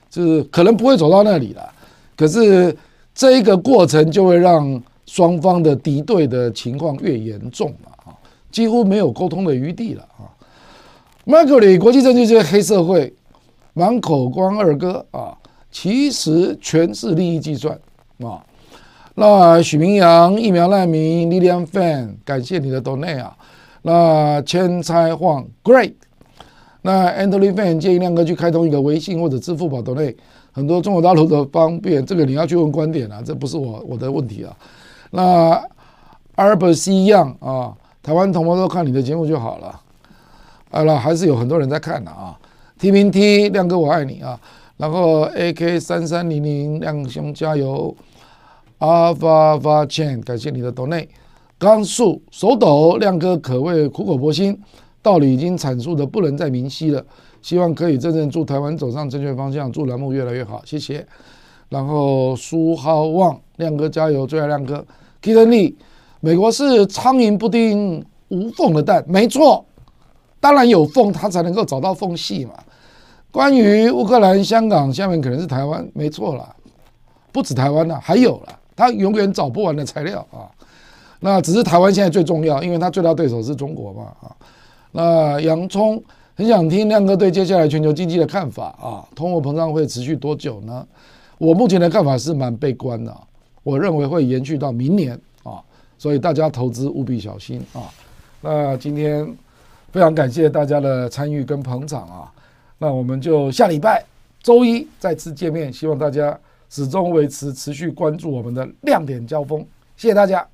就是可能不会走到那里了。可是这一个过程就会让。双方的敌对的情况越严重了啊，几乎没有沟通的余地了啊。麦克里国际政治界黑社会，满口光二哥啊，其实全是利益计算啊。那许明阳疫苗难民 Lilian Fan，感谢你的 donate 啊。那千猜晃 Great，那 Anthony Fan 建议亮哥去开通一个微信或者支付宝 donate，很多中国大陆的方便，这个你要去问观点啊，这不是我我的问题啊。那 Albert 一样啊，台湾同胞都看你的节目就好了。啊了，还是有很多人在看的啊。T 平 T 亮哥我爱你啊。然后 AK 三三零零亮兄加油。阿发发倩感谢你的 donate。刚树手抖亮哥可谓苦口婆心，道理已经阐述的不能再明晰了。希望可以真正祝台湾走上正确方向，祝栏目越来越好，谢谢。然后苏浩旺，亮哥加油，最爱亮哥。Kitten Lee，美国是苍蝇不叮无缝的蛋，没错，当然有缝，它才能够找到缝隙嘛。关于乌克兰、香港，下面可能是台湾，没错了，不止台湾了，还有了，他永远找不完的材料啊。那只是台湾现在最重要，因为他最大对手是中国嘛啊。那洋葱很想听亮哥对接下来全球经济的看法啊，通货膨胀会持续多久呢？我目前的看法是蛮悲观的，我认为会延续到明年啊，所以大家投资务必小心啊。那今天非常感谢大家的参与跟捧场啊，那我们就下礼拜周一再次见面，希望大家始终维持持续关注我们的亮点交锋，谢谢大家。